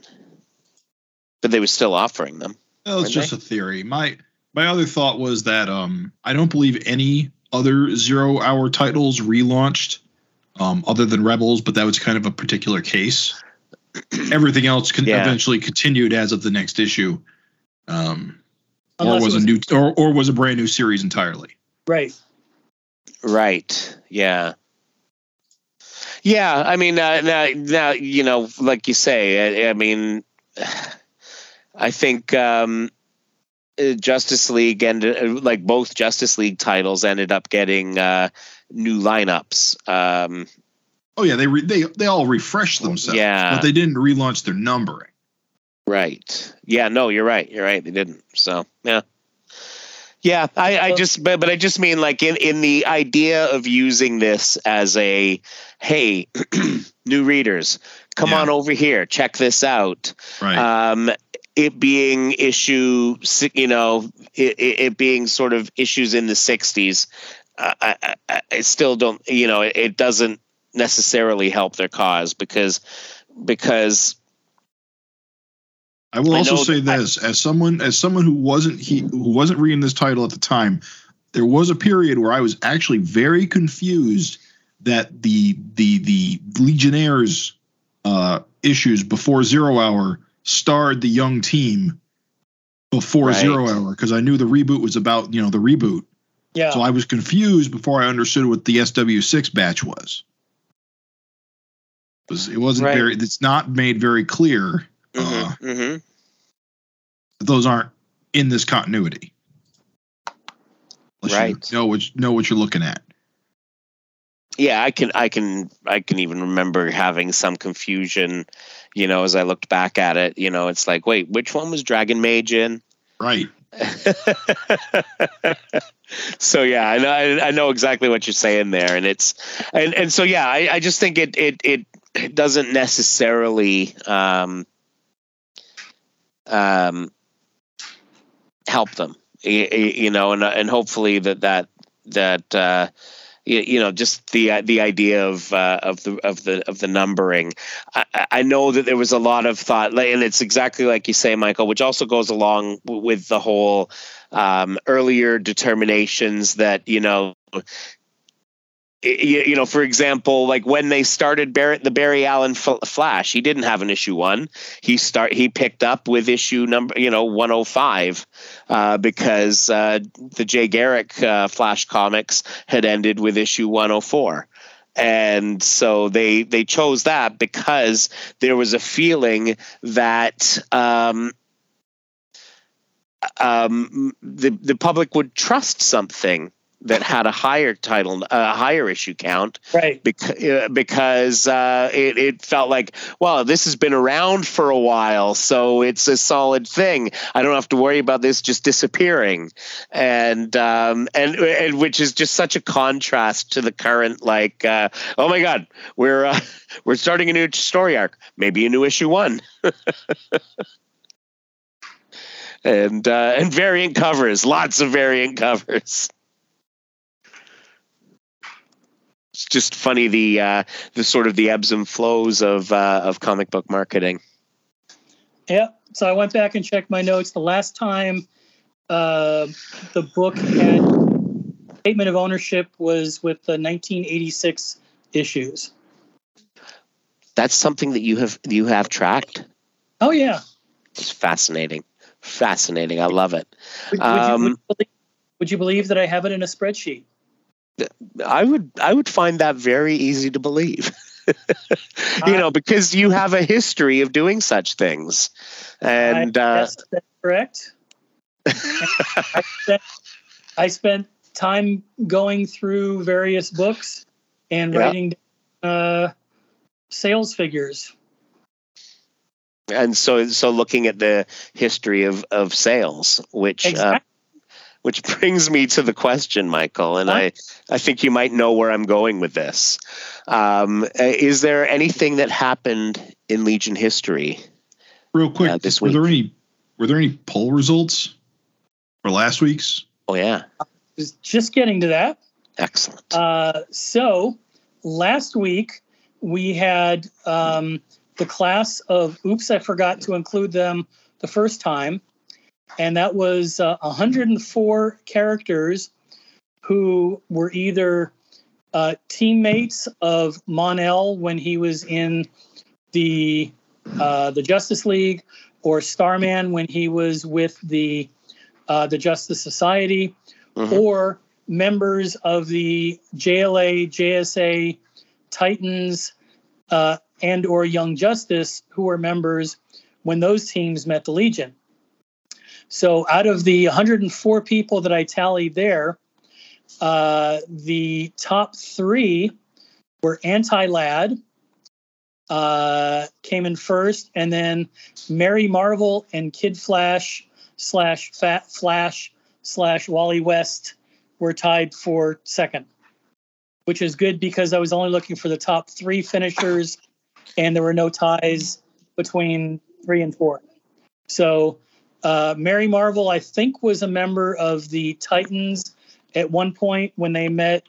But they were still offering them. Well, it's just they? a theory. My my other thought was that um, I don't believe any other zero hour titles relaunched um, other than Rebels, but that was kind of a particular case. [clears throat] Everything else can yeah. eventually continued as of the next issue, um, or was, was a new or, or was a brand new series entirely. Right. Right. Yeah. Yeah. I mean, uh, now, now you know, like you say, I, I mean, I think um, uh, Justice League and uh, like both Justice League titles ended up getting uh, new lineups. Um, oh yeah, they re- they they all refreshed themselves. Yeah, but they didn't relaunch their numbering. Right. Yeah. No, you're right. You're right. They didn't. So yeah. Yeah, I, I just but, but I just mean like in in the idea of using this as a hey, [clears throat] new readers, come yeah. on over here, check this out. Right. Um, it being issue, you know, it, it being sort of issues in the 60s, I, I, I still don't, you know, it, it, doesn't necessarily help their cause because, because. I will also say this as someone, as someone who wasn't, he, who wasn't reading this title at the time, there was a period where I was actually very confused that the, the, the Legionnaires, uh, issues before Zero Hour starred the young team before right. Zero Hour because I knew the reboot was about you know the reboot. Yeah. So I was confused before I understood what the SW6 batch was. It, was, it wasn't right. very. It's not made very clear. Mm-hmm. Uh, mm-hmm. Those aren't in this continuity. Unless right. You know what know what you're looking at yeah i can i can i can even remember having some confusion you know as i looked back at it you know it's like wait which one was dragon mage in? Right. [laughs] So yeah I know, I know exactly what you're saying there and it's and and so yeah i, I just think it it it doesn't necessarily um um help them you know and and hopefully that that that uh you know just the the idea of uh, of the of the of the numbering. I, I, know that there was a lot of thought, and it's exactly like you say, Michael, which also goes along with the whole um, earlier determinations that you know you, know, for example, like when they started Barrett, the Barry Allen Flash, he didn't have an issue one. He start he picked up with issue number, you know, 105, uh, because uh, the Jay Garrick uh, Flash comics had ended with issue 104 and so they they chose that because there was a feeling that um, um, the the public would trust something that had a higher title, a higher issue count, right? Because uh, because uh, it, it felt like, well, this has been around for a while, so it's a solid thing. I don't have to worry about this just disappearing, and um, and and which is just such a contrast to the current, like, uh, oh my God, we're uh, [laughs] we're starting a new story arc, maybe a new issue one. [laughs] and uh, and variant covers, lots of variant covers. It's just funny the uh, the sort of the ebbs and flows of uh, of comic book marketing. Yeah. So I went back and checked my notes. The last time uh, the book had statement of ownership was with the 1986 issues. That's something that you have you have tracked. Oh yeah. It's fascinating, fascinating. I love it. Would, um, would, you, would, you believe, would you believe that I have it in a spreadsheet? I would I would find that very easy to believe. [laughs] you know, because you have a history of doing such things, and I, uh, that's correct. I, spent, I spent time going through various books and yeah. writing uh, sales figures. And so, so looking at the history of of sales, which uh, exactly. uh, which brings me to the question, Michael, and I, I think you might know where I'm going with this. Um, is there anything that happened in Legion history? Real quick, uh, this week? were there any were there any poll results for last week's? Oh yeah, I was just getting to that. Excellent. Uh, so last week we had um, the class of oops, I forgot to include them the first time. And that was uh, 104 characters who were either uh, teammates of Mon-El when he was in the uh, the Justice League, or Starman when he was with the uh, the Justice Society, mm-hmm. or members of the JLA, JSA, Titans, uh, and or Young Justice who were members when those teams met the Legion. So out of the 104 people that I tallied there, uh, the top three were Anti-Lad, uh, came in first, and then Mary Marvel and Kid Flash slash Fat Flash slash Wally West were tied for second, which is good because I was only looking for the top three finishers, and there were no ties between three and four. So uh, Mary Marvel, I think, was a member of the Titans at one point when they met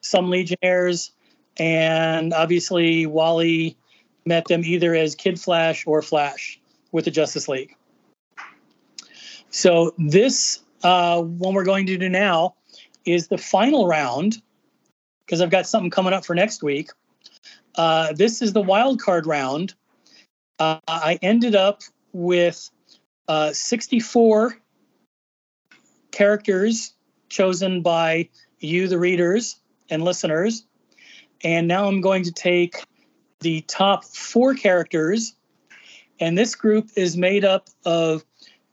some Legionnaires, and obviously Wally met them either as Kid Flash or Flash with the Justice League. So this uh, one we're going to do now is the final round because I've got something coming up for next week. Uh, this is the wild card round. Uh, I ended up with uh, 64 characters chosen by you, the readers and listeners. And now I'm going to take the top four characters. And this group is made up of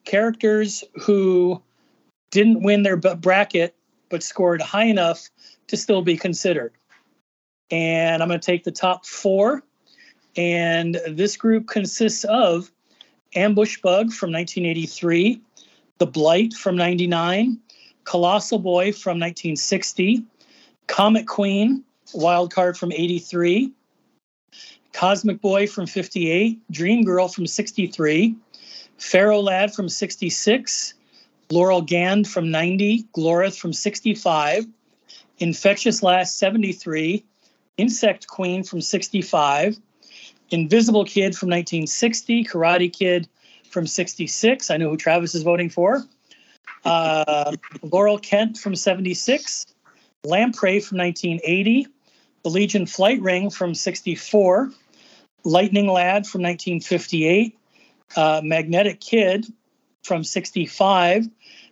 characters who didn't win their bracket but scored high enough to still be considered. And I'm going to take the top four. And this group consists of Ambush Bug from 1983, The Blight from 99, Colossal Boy from 1960, Comet Queen, Wild Card from 83, Cosmic Boy from 58, Dream Girl from 63, Ferro Lad from 66, Laurel Gand from 90, Glorith from 65, Infectious Lass 73, Insect Queen from 65, Invisible Kid from 1960, Karate Kid from 66. I know who Travis is voting for. Uh, Laurel Kent from 76, Lamprey from 1980, the Legion Flight Ring from 64, Lightning Lad from 1958, uh, Magnetic Kid from 65,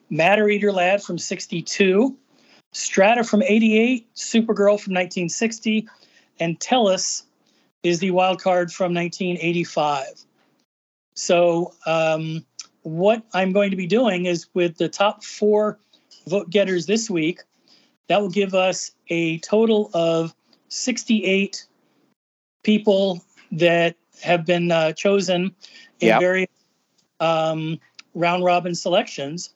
Matter Eater Lad from 62, Strata from 88, Supergirl from 1960, and Tellus is the wild card from 1985. So, um, what I'm going to be doing is with the top four vote getters this week, that will give us a total of 68 people that have been uh, chosen in yep. various um, round robin selections.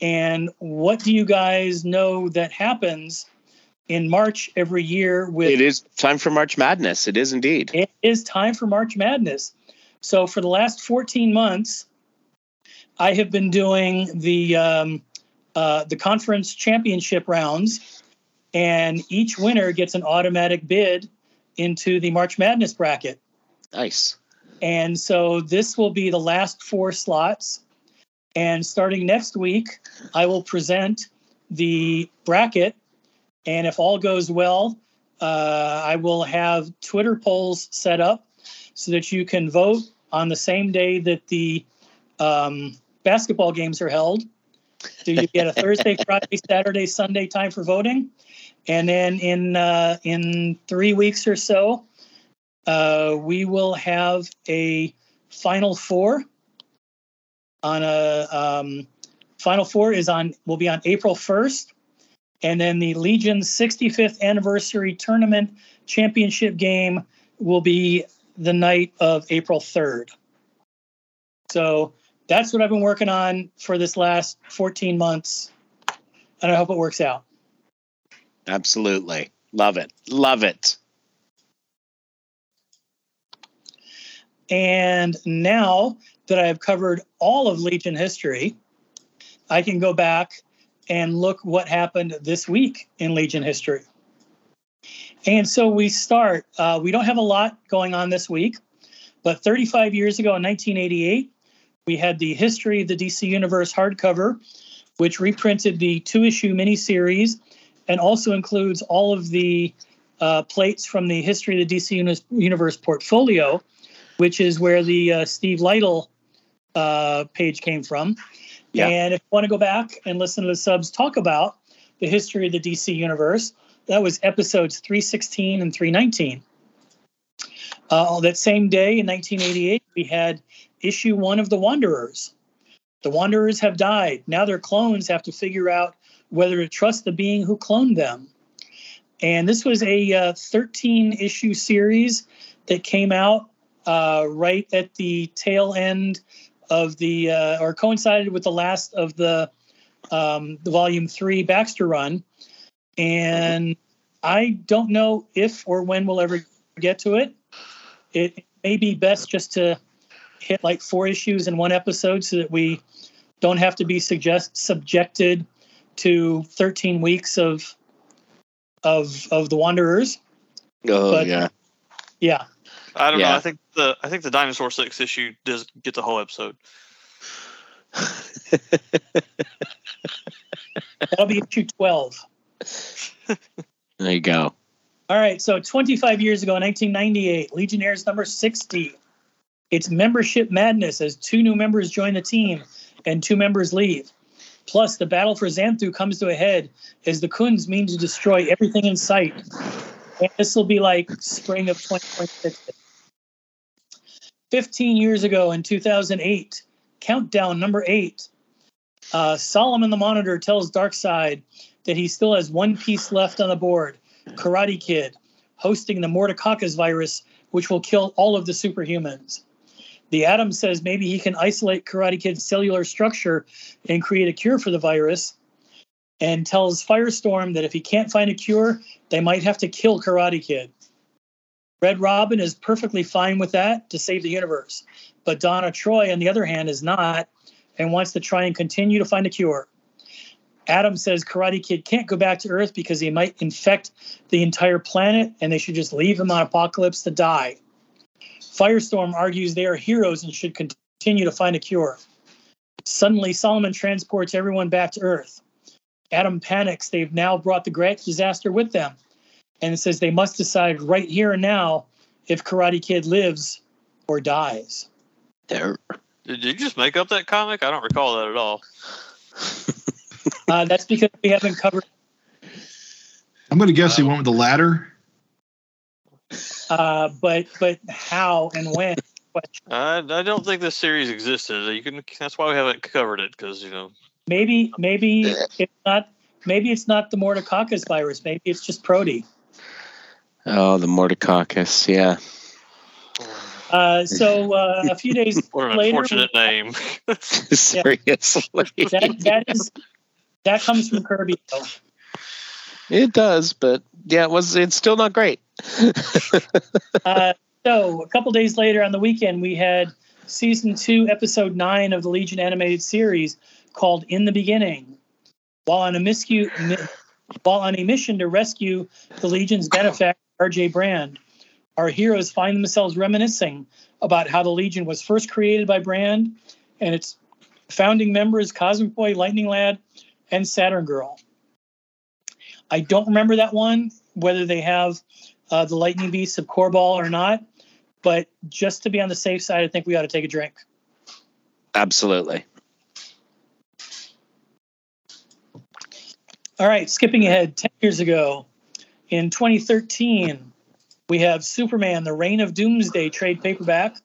And what do you guys know that happens in March every year? With it is time for March Madness. It is indeed. It is time for March Madness. So for the last 14 months, I have been doing the um, uh, the conference championship rounds, and each winner gets an automatic bid into the March Madness bracket. Nice. And so this will be the last four slots. And starting next week, I will present the bracket. And if all goes well, uh, I will have Twitter polls set up so that you can vote on the same day that the um, basketball games are held. So you get a [laughs] Thursday, Friday, Saturday, Sunday time for voting, and then in uh, in three weeks or so, uh, we will have a final four. On a um, final four is on will be on April first, and then the Legion's 65th anniversary tournament championship game will be the night of April 3rd. So that's what I've been working on for this last 14 months. And I hope it works out. Absolutely. Love it. Love it. And now that I have covered all of Legion history, I can go back and look what happened this week in Legion history. And so we start. Uh, we don't have a lot going on this week, but 35 years ago in 1988, we had the History of the DC Universe hardcover, which reprinted the two issue miniseries and also includes all of the uh, plates from the History of the DC Universe portfolio, which is where the uh, Steve Lightle uh, page came from. Yeah. And if you want to go back and listen to the subs talk about the history of the DC Universe, that was episodes 316 and 319. Uh, that same day in 1988, we had issue one of The Wanderers. The Wanderers have died. Now their clones have to figure out whether to trust the being who cloned them. And this was a uh, 13 issue series that came out uh, right at the tail end of the, uh, or coincided with the last of the, um, the volume three Baxter run. And I don't know if or when we'll ever get to it. It may be best just to hit like four issues in one episode so that we don't have to be suggest subjected to 13 weeks of of of the Wanderers. Oh but, yeah, yeah. I don't yeah. know. I think the I think the Dinosaur Six issue does get the whole episode. [laughs] That'll be issue 12. [laughs] there you go. All right. So 25 years ago, 1998, Legionnaires number 60. It's membership madness as two new members join the team and two members leave. Plus, the battle for Xanthu comes to a head as the Khunds mean to destroy everything in sight. And this will be like spring of 2026. 15 years ago in 2008, countdown number eight, uh, Solomon the Monitor tells Darkseid that he still has one piece left on the board Karate Kid, hosting the Morticoccus virus, which will kill all of the superhumans. The Atom says maybe he can isolate Karate Kid's cellular structure and create a cure for the virus, and tells Firestorm that if he can't find a cure, they might have to kill Karate Kid. Red Robin is perfectly fine with that to save the universe, but Donna Troy, on the other hand, is not and wants to try and continue to find a cure. Atom says Karate Kid can't go back to Earth because he might infect the entire planet and they should just leave him on Apokolips to die. Firestorm argues they are heroes and should continue to find a cure. Suddenly, Solomon transports everyone back to Earth. Atom panics. They've now brought the great disaster with them. And it says they must decide right here and now if Karate Kid lives or dies. There. Did you just make up that comic? I don't recall that at all. [laughs] uh, that's because we haven't covered. I'm going to guess he went with the latter. Uh, but but how and when? [laughs] I, I don't think this series existed. You can. That's why we haven't covered it because you know. Maybe maybe it's not. Maybe it's not the Morticoccus virus. Maybe it's just Proty. Oh, the Morticoccus, yeah. Uh, so uh, a few days [laughs] what an later, unfortunate name. [laughs] Seriously, [laughs] that, that is that comes from Kirby. Though. It does, but yeah, it was. It's still not great. uh, so a couple days later on the weekend, we had season two, episode nine of the Legion animated series called "In the Beginning." While on a miscue, while on a mission to rescue the Legion's benefactor, R.J. Brande, our heroes find themselves reminiscing about how the Legion was first created by Brande and its founding members, Cosmic Boy, Lightning Lad, and Saturn Girl. I don't remember that one, whether they have uh, the Lightning Beast of Korbal or not. But just to be on the safe side, I think we ought to take a drink. Absolutely. All right, skipping ahead 10 years ago, in 2013, we have Superman, the Reign of Doomsday trade paperback,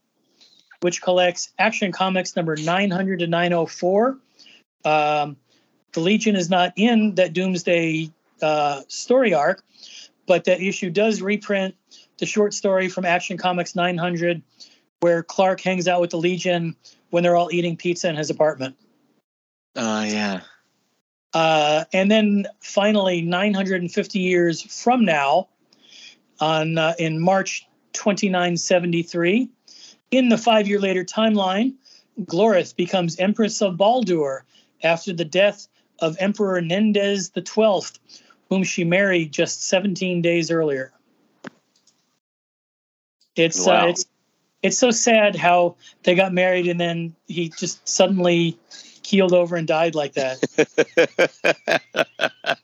which collects Action Comics number 900 to 904. Um, the Legion is not in that Doomsday uh, story arc, but that issue does reprint the short story from Action Comics 900, where Clark hangs out with the Legion when they're all eating pizza in his apartment. Oh, uh, yeah. Uh, and then finally, 950 years from now, on uh, in March 2973, in the five-year later timeline, Glorith becomes Empress of Baaldur after the death of Emperor Nendez XII, whom she married just 17 days earlier. It's uh, wow. uh, it's it's so sad how they got married and then he just suddenly keeled over and died like that. [laughs]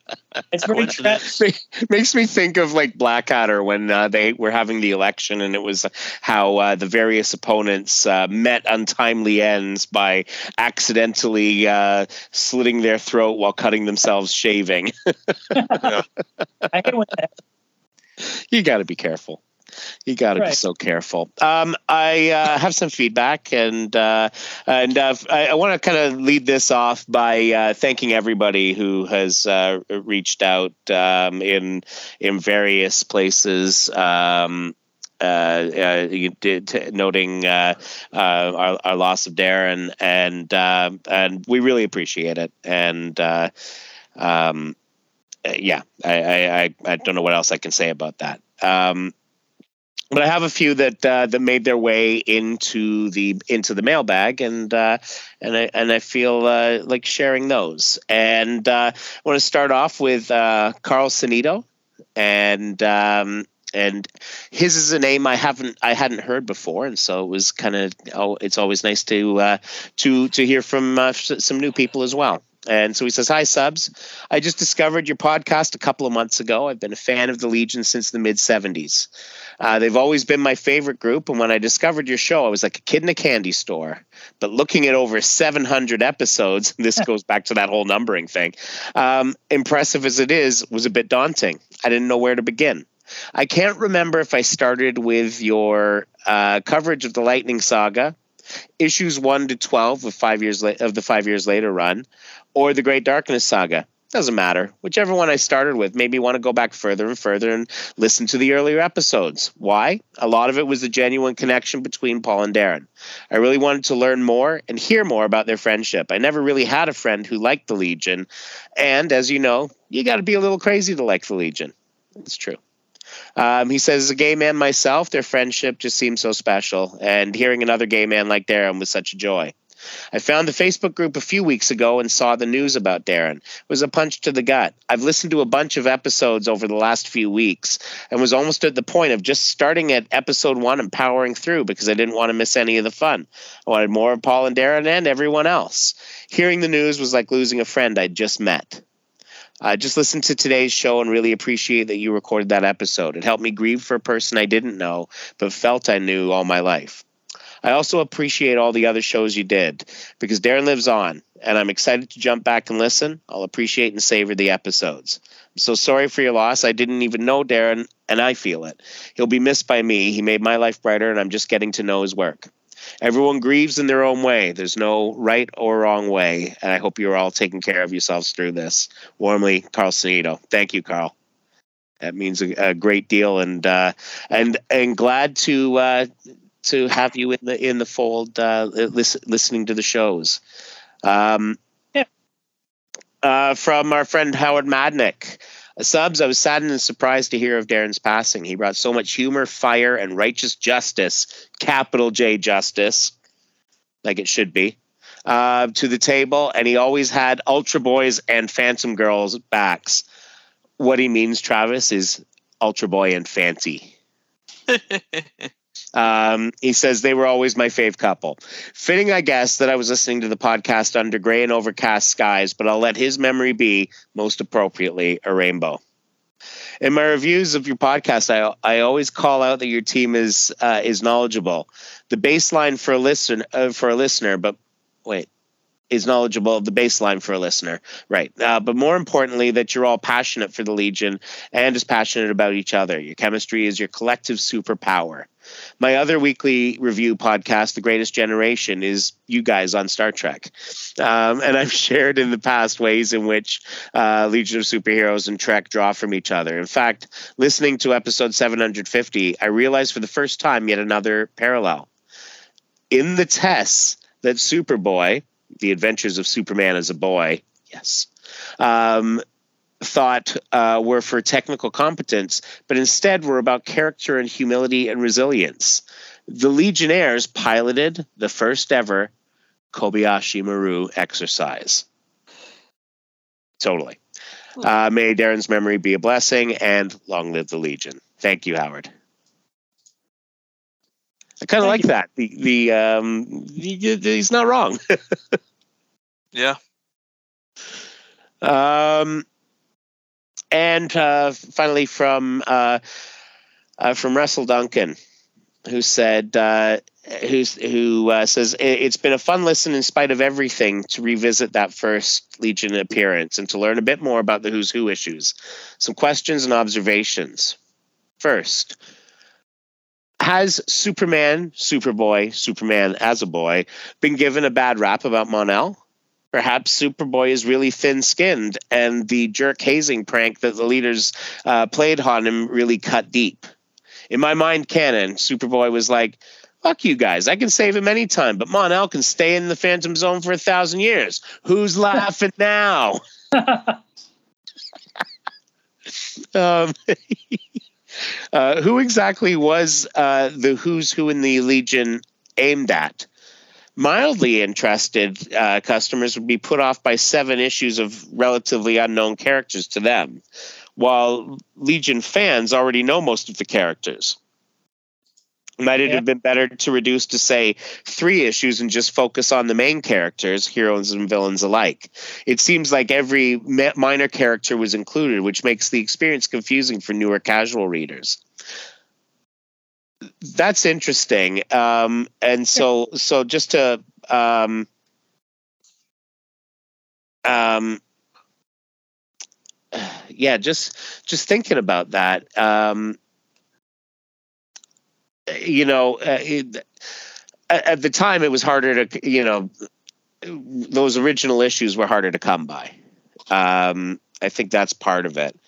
it's very tragic. [laughs] Makes me think of like Blackadder when uh, they were having the election, and it was how uh, the various opponents uh, met untimely ends by accidentally uh, slitting their throat while cutting themselves shaving. [laughs] I hate when that. You got to be careful. You got to right. be so careful. Um, I uh, have some feedback, and uh, and uh, I, I want to kind of lead this off by uh, thanking everybody who has uh, reached out um, in in various places. Um, uh, uh, you did noting uh, our, our, loss of Darren, and and we really appreciate it. And um, yeah, I, I, I don't know what else I can say about that. Um, but I have a few that uh, that made their way into the into the mailbag, and uh, and I and I feel uh, like sharing those. And uh, I want to start off with uh, Carl Sanito, and um, and his is a name I haven't I hadn't heard before, and so it was kind of oh, it's always nice to uh, to to hear from some new people as well. And so he says, Hi, subs. I just discovered your podcast a couple of months ago. I've been a fan of the Legion since the mid 70s. Uh, they've always been my favorite group. And when I discovered your show, I was like a kid in a candy store. But looking at over 700 episodes, [laughs] this [laughs] goes back to that whole numbering thing, um, impressive as it is, was a bit daunting. I didn't know where to begin. I can't remember if I started with your uh, coverage of the Lightning Saga, issues 1 to 12 of, five years la- of the five years later run, or the Great Darkness Saga. Doesn't matter. Whichever one I started with made me want to go back further and further and listen to the earlier episodes. Why? A lot of it was the genuine connection between Paul and Darren. I really wanted to learn more and hear more about their friendship. I never really had a friend who liked the Legion. And as you know, you got to be a little crazy to like the Legion. It's true. Um, he says, as a gay man myself, their friendship just seems so special. And hearing another gay man like Darren was such a joy. I found the Facebook group a few weeks ago and saw the news about Darren. It was a punch to the gut. I've listened to a bunch of episodes over the last few weeks and was almost at the point of just starting at episode one and powering through because I didn't want to miss any of the fun. I wanted more of Paul and Darren and everyone else. Hearing the news was like losing a friend I'd just met. I just listened to today's show and really appreciate that you recorded that episode. It helped me grieve for a person I didn't know, but felt I knew all my life. I also appreciate all the other shows you did because Darren lives on, and I'm excited to jump back and listen. I'll appreciate and savor the episodes. I'm so sorry for your loss. I didn't even know Darren, and I feel it. He'll be missed by me. He made my life brighter, and I'm just getting to know his work. Everyone grieves in their own way. There's no right or wrong way, and I hope you're all taking care of yourselves through this. Warmly, Carl Sanito. Thank you, Carl. That means a, a great deal, and uh, and and glad to uh, to have you in the in the fold, uh, listen, listening to the shows. Um, yeah. Uh, from our friend Howard Madnick. Subs, I was saddened and surprised to hear of Darren's passing. He brought so much humor, fire, and righteous justice, capital J justice, like it should be, uh, to the table, and he always had Ultra Boys and Phantom Girls backs. What he means, Travis, is Ultra Boy and Fancy. [laughs] Um, he says they were always my fave couple. Fitting, I guess, that I was listening to the podcast under gray and overcast skies, but I'll let his memory be most appropriately a rainbow. In my reviews of your podcast, I I always call out that your team is uh, is knowledgeable. The baseline for a listener uh, for a listener, but wait, is knowledgeable of the baseline for a listener, right? Uh, but more importantly, that you're all passionate for the Legion and as passionate about each other. Your chemistry is your collective superpower. My other weekly review podcast, The Greatest Generation, is you guys on Star Trek. Um, and I've [laughs] shared in the past ways in which uh, Legion of Superheroes and Trek draw from each other. In fact, listening to episode 750, I realized for the first time yet another parallel. In the tests that Superboy, The Adventures of Superman as a Boy, yes, um, thought uh, were for technical competence, but instead were about character and humility and resilience. The Legionnaires piloted the first ever Kobayashi Maru exercise. totally. Uh, may Darren's memory be a blessing and long live the Legion. Thank you, Howard. I kind of like you. that. The the um, he, he's not wrong. [laughs] yeah. Um, and uh, finally from uh, uh, from Russell Duncan, who said uh, who's who uh, says it's been a fun listen in spite of everything to revisit that first Legion appearance and to learn a bit more about the Who's Who issues. Some questions and observations. First, has Superman, Superboy, Superman as a boy been given a bad rap about Mon-El? Perhaps Superboy is really thin skinned and the jerk hazing prank that the leaders uh, played on him really cut deep. In my mind, canon, Superboy was like, fuck you guys. I can save him anytime, but Mon-El can stay in the Phantom Zone for a thousand years. Who's [laughs] laughing now? [laughs] um, [laughs] uh, who exactly was uh, the Who's Who in the Legion aimed at? Mildly interested uh, customers would be put off by seven issues of relatively unknown characters to them, while Legion fans already know most of the characters. Might it yeah. have been better to reduce to say three issues and just focus on the main characters, heroes and villains alike? It seems like every minor character was included, which makes the experience confusing for newer casual readers. That's interesting. Um, and so, so just to um, um, [sighs] yeah, just just thinking about that. Um, you know, uh, it, at the time it was harder to, you know, those original issues were harder to come by. Um, I think that's part of it.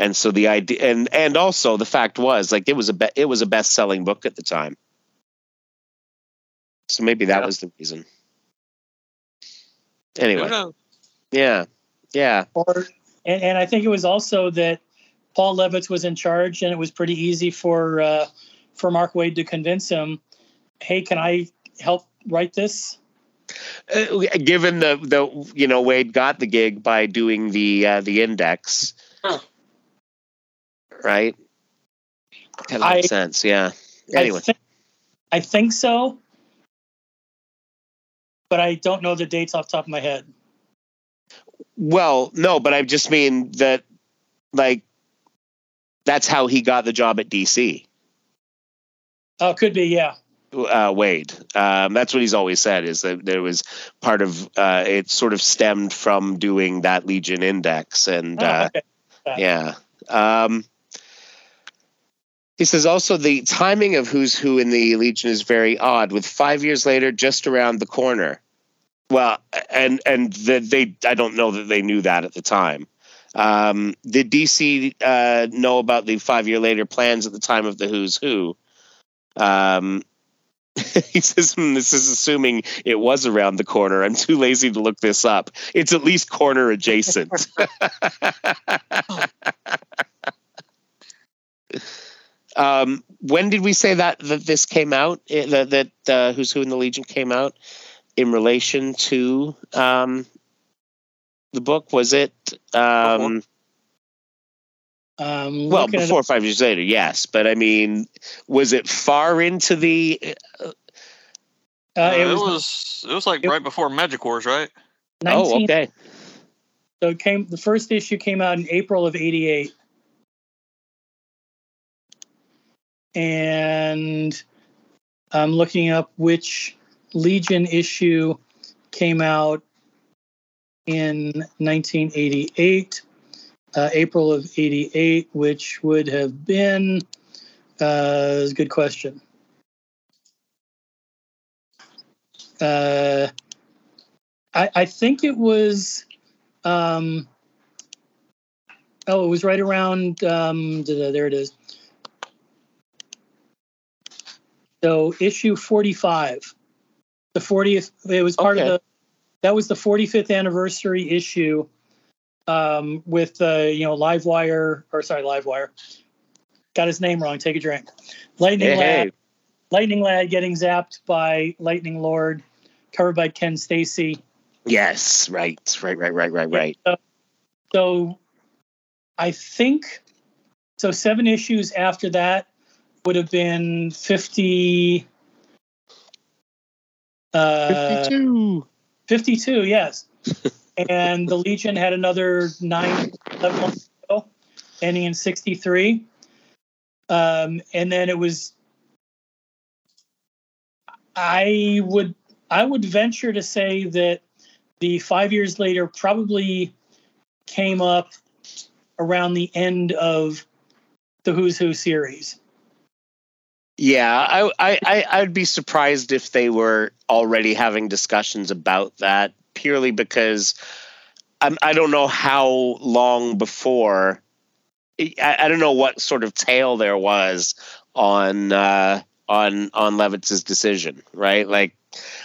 And so the idea, and and also the fact was, like, it was a be- it was a best selling book at the time. So maybe that yeah. was the reason. Anyway, yeah, yeah. Or, and, and I think it was also that Paul Levitz was in charge, and it was pretty easy for uh, for Mark Waid to convince him, "Hey, can I help write this?" Uh, given the the you know Waid got the gig by doing the uh, the index, huh. Right? That makes I, sense. Yeah. Anyway, I think, I think so, but I don't know the dates off the top of my head. Well, no, but I just mean that, like, that's how he got the job at DC. Oh, could be, yeah. Uh, Waid. Um, that's what he's always said is that there was part of uh, it sort of stemmed from doing that Legion Index, and oh, uh, okay. yeah. Um, he says also the timing of who's who in the Legion is very odd, with five years later just around the corner. Well, and and the, they I don't know that they knew that at the time. Um, did DC uh, know about the five year later plans at the time of the Who's Who? Um, [laughs] he says, hmm, This is assuming it was around the corner. I'm too lazy to look this up. It's at least corner adjacent. [laughs] [laughs] um, when did we say that, that this came out? That, that uh, Who's Who in the Legion came out in relation to um, the book? Was it. Um, um, well, before five years later, yes, but I mean, was it far into the? Uh, uh, it, was, it, was, it was like it, right before Magic Wars, right? 19, oh, okay. So it came. The first issue came out in April of '88, and I'm looking up which Legion issue came out in 1988 uh, April of 88, which would have been uh, a good question. Uh, I, I think it was, um, oh, it was right around, um, there it is. So issue 45, the 40th, it was part okay. of the, that was the 45th anniversary issue um, with uh, you know Livewire or sorry Livewire. Got his name wrong. Take a drink. Lightning hey, Lad. Hey. Lightning Lad getting zapped by Lightning Lord, covered by Ken Stacy. Yes, right, right, right, right, right, right. So I think so. Seven issues after that would have been 50. Uh, 52. 52, yes. [laughs] and the Legion had another nine, 11 months ago, ending in 63. Um, and then it was, I would, I would venture to say that the five years later probably came up around the end of the Who's Who series. Yeah, I, I, I'd be surprised if they were already having discussions about that purely because I'm, I don't know how long before. I, I don't know what sort of tail there was on uh, on on Levitz's decision, right? Like,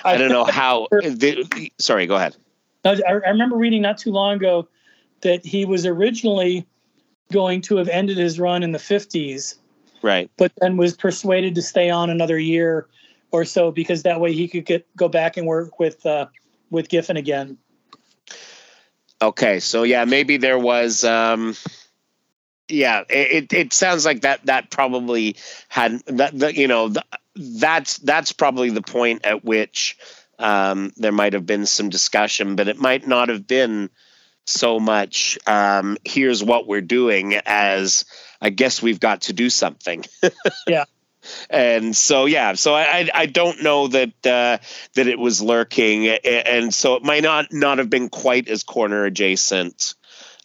I don't know how. [laughs] The, sorry, go ahead. I, I remember reading not too long ago that he was originally going to have ended his run in the 50s Right. But then was persuaded to stay on another year or so because that way he could get go back and work with uh, with Giffen again. Okay, so yeah, maybe there was. Um, yeah, it, it sounds like that that probably had that, that you know that's that's probably the point at which um, there might have been some discussion, but it might not have been so much. Um, here's what we're doing as I guess we've got to do something. [laughs] yeah. And so yeah, so I I don't know that uh, that it was lurking, and so it might not not have been quite as corner adjacent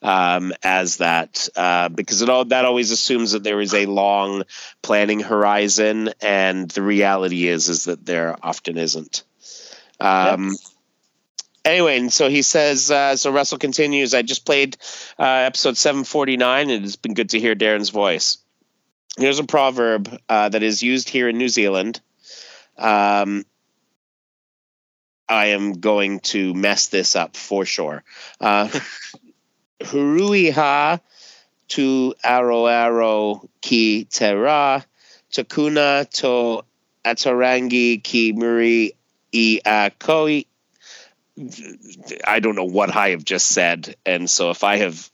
um, as that uh, because it all that always assumes that there is a long planning horizon, and the reality is is that there often isn't. Um, anyway, and so he says, uh, so Russell continues, I just played uh, episode 749, and it's been good to hear Darren's voice. Here's a proverb uh, that is used here in New Zealand. Um, I am going to mess this up for sure. Uh, [laughs] Huruiha tu aro ki te ra, takuna to atarangi ki muri i a koi I don't know what I have just said, and so if I have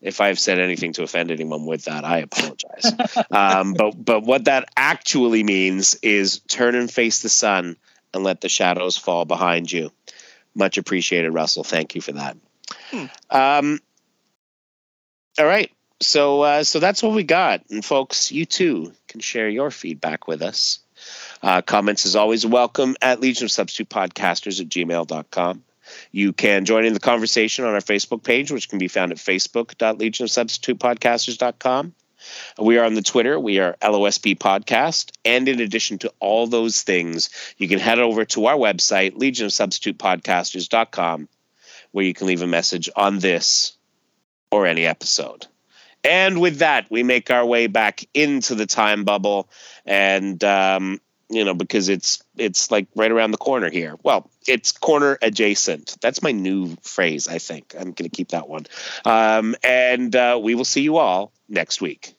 if I have said anything to offend anyone with that, I apologize. [laughs] um, but but what that actually means is turn and face the sun and let the shadows fall behind you. Much appreciated, Russell. Thank you for that. Hmm. Um, all right. So uh, so that's what we got, and folks, you too can share your feedback with us. Uh, comments is always welcome at Legion of Substitute Podcasters at gmail.com. You can join in the conversation on our Facebook page, which can be found at facebook.legionofsubstitutepodcasters.com. We are on the Twitter. We are LOSP Podcast. And in addition to all those things, you can head over to our website, legionofsubstitutepodcasters.com, where you can leave a message on this or any episode. And with that, we make our way back into the time bubble. And um, you know because it's it's like right around the corner here. Well it's corner adjacent. That's my new phrase i think. I'm going to keep that one. Um, and uh, we will see you all next week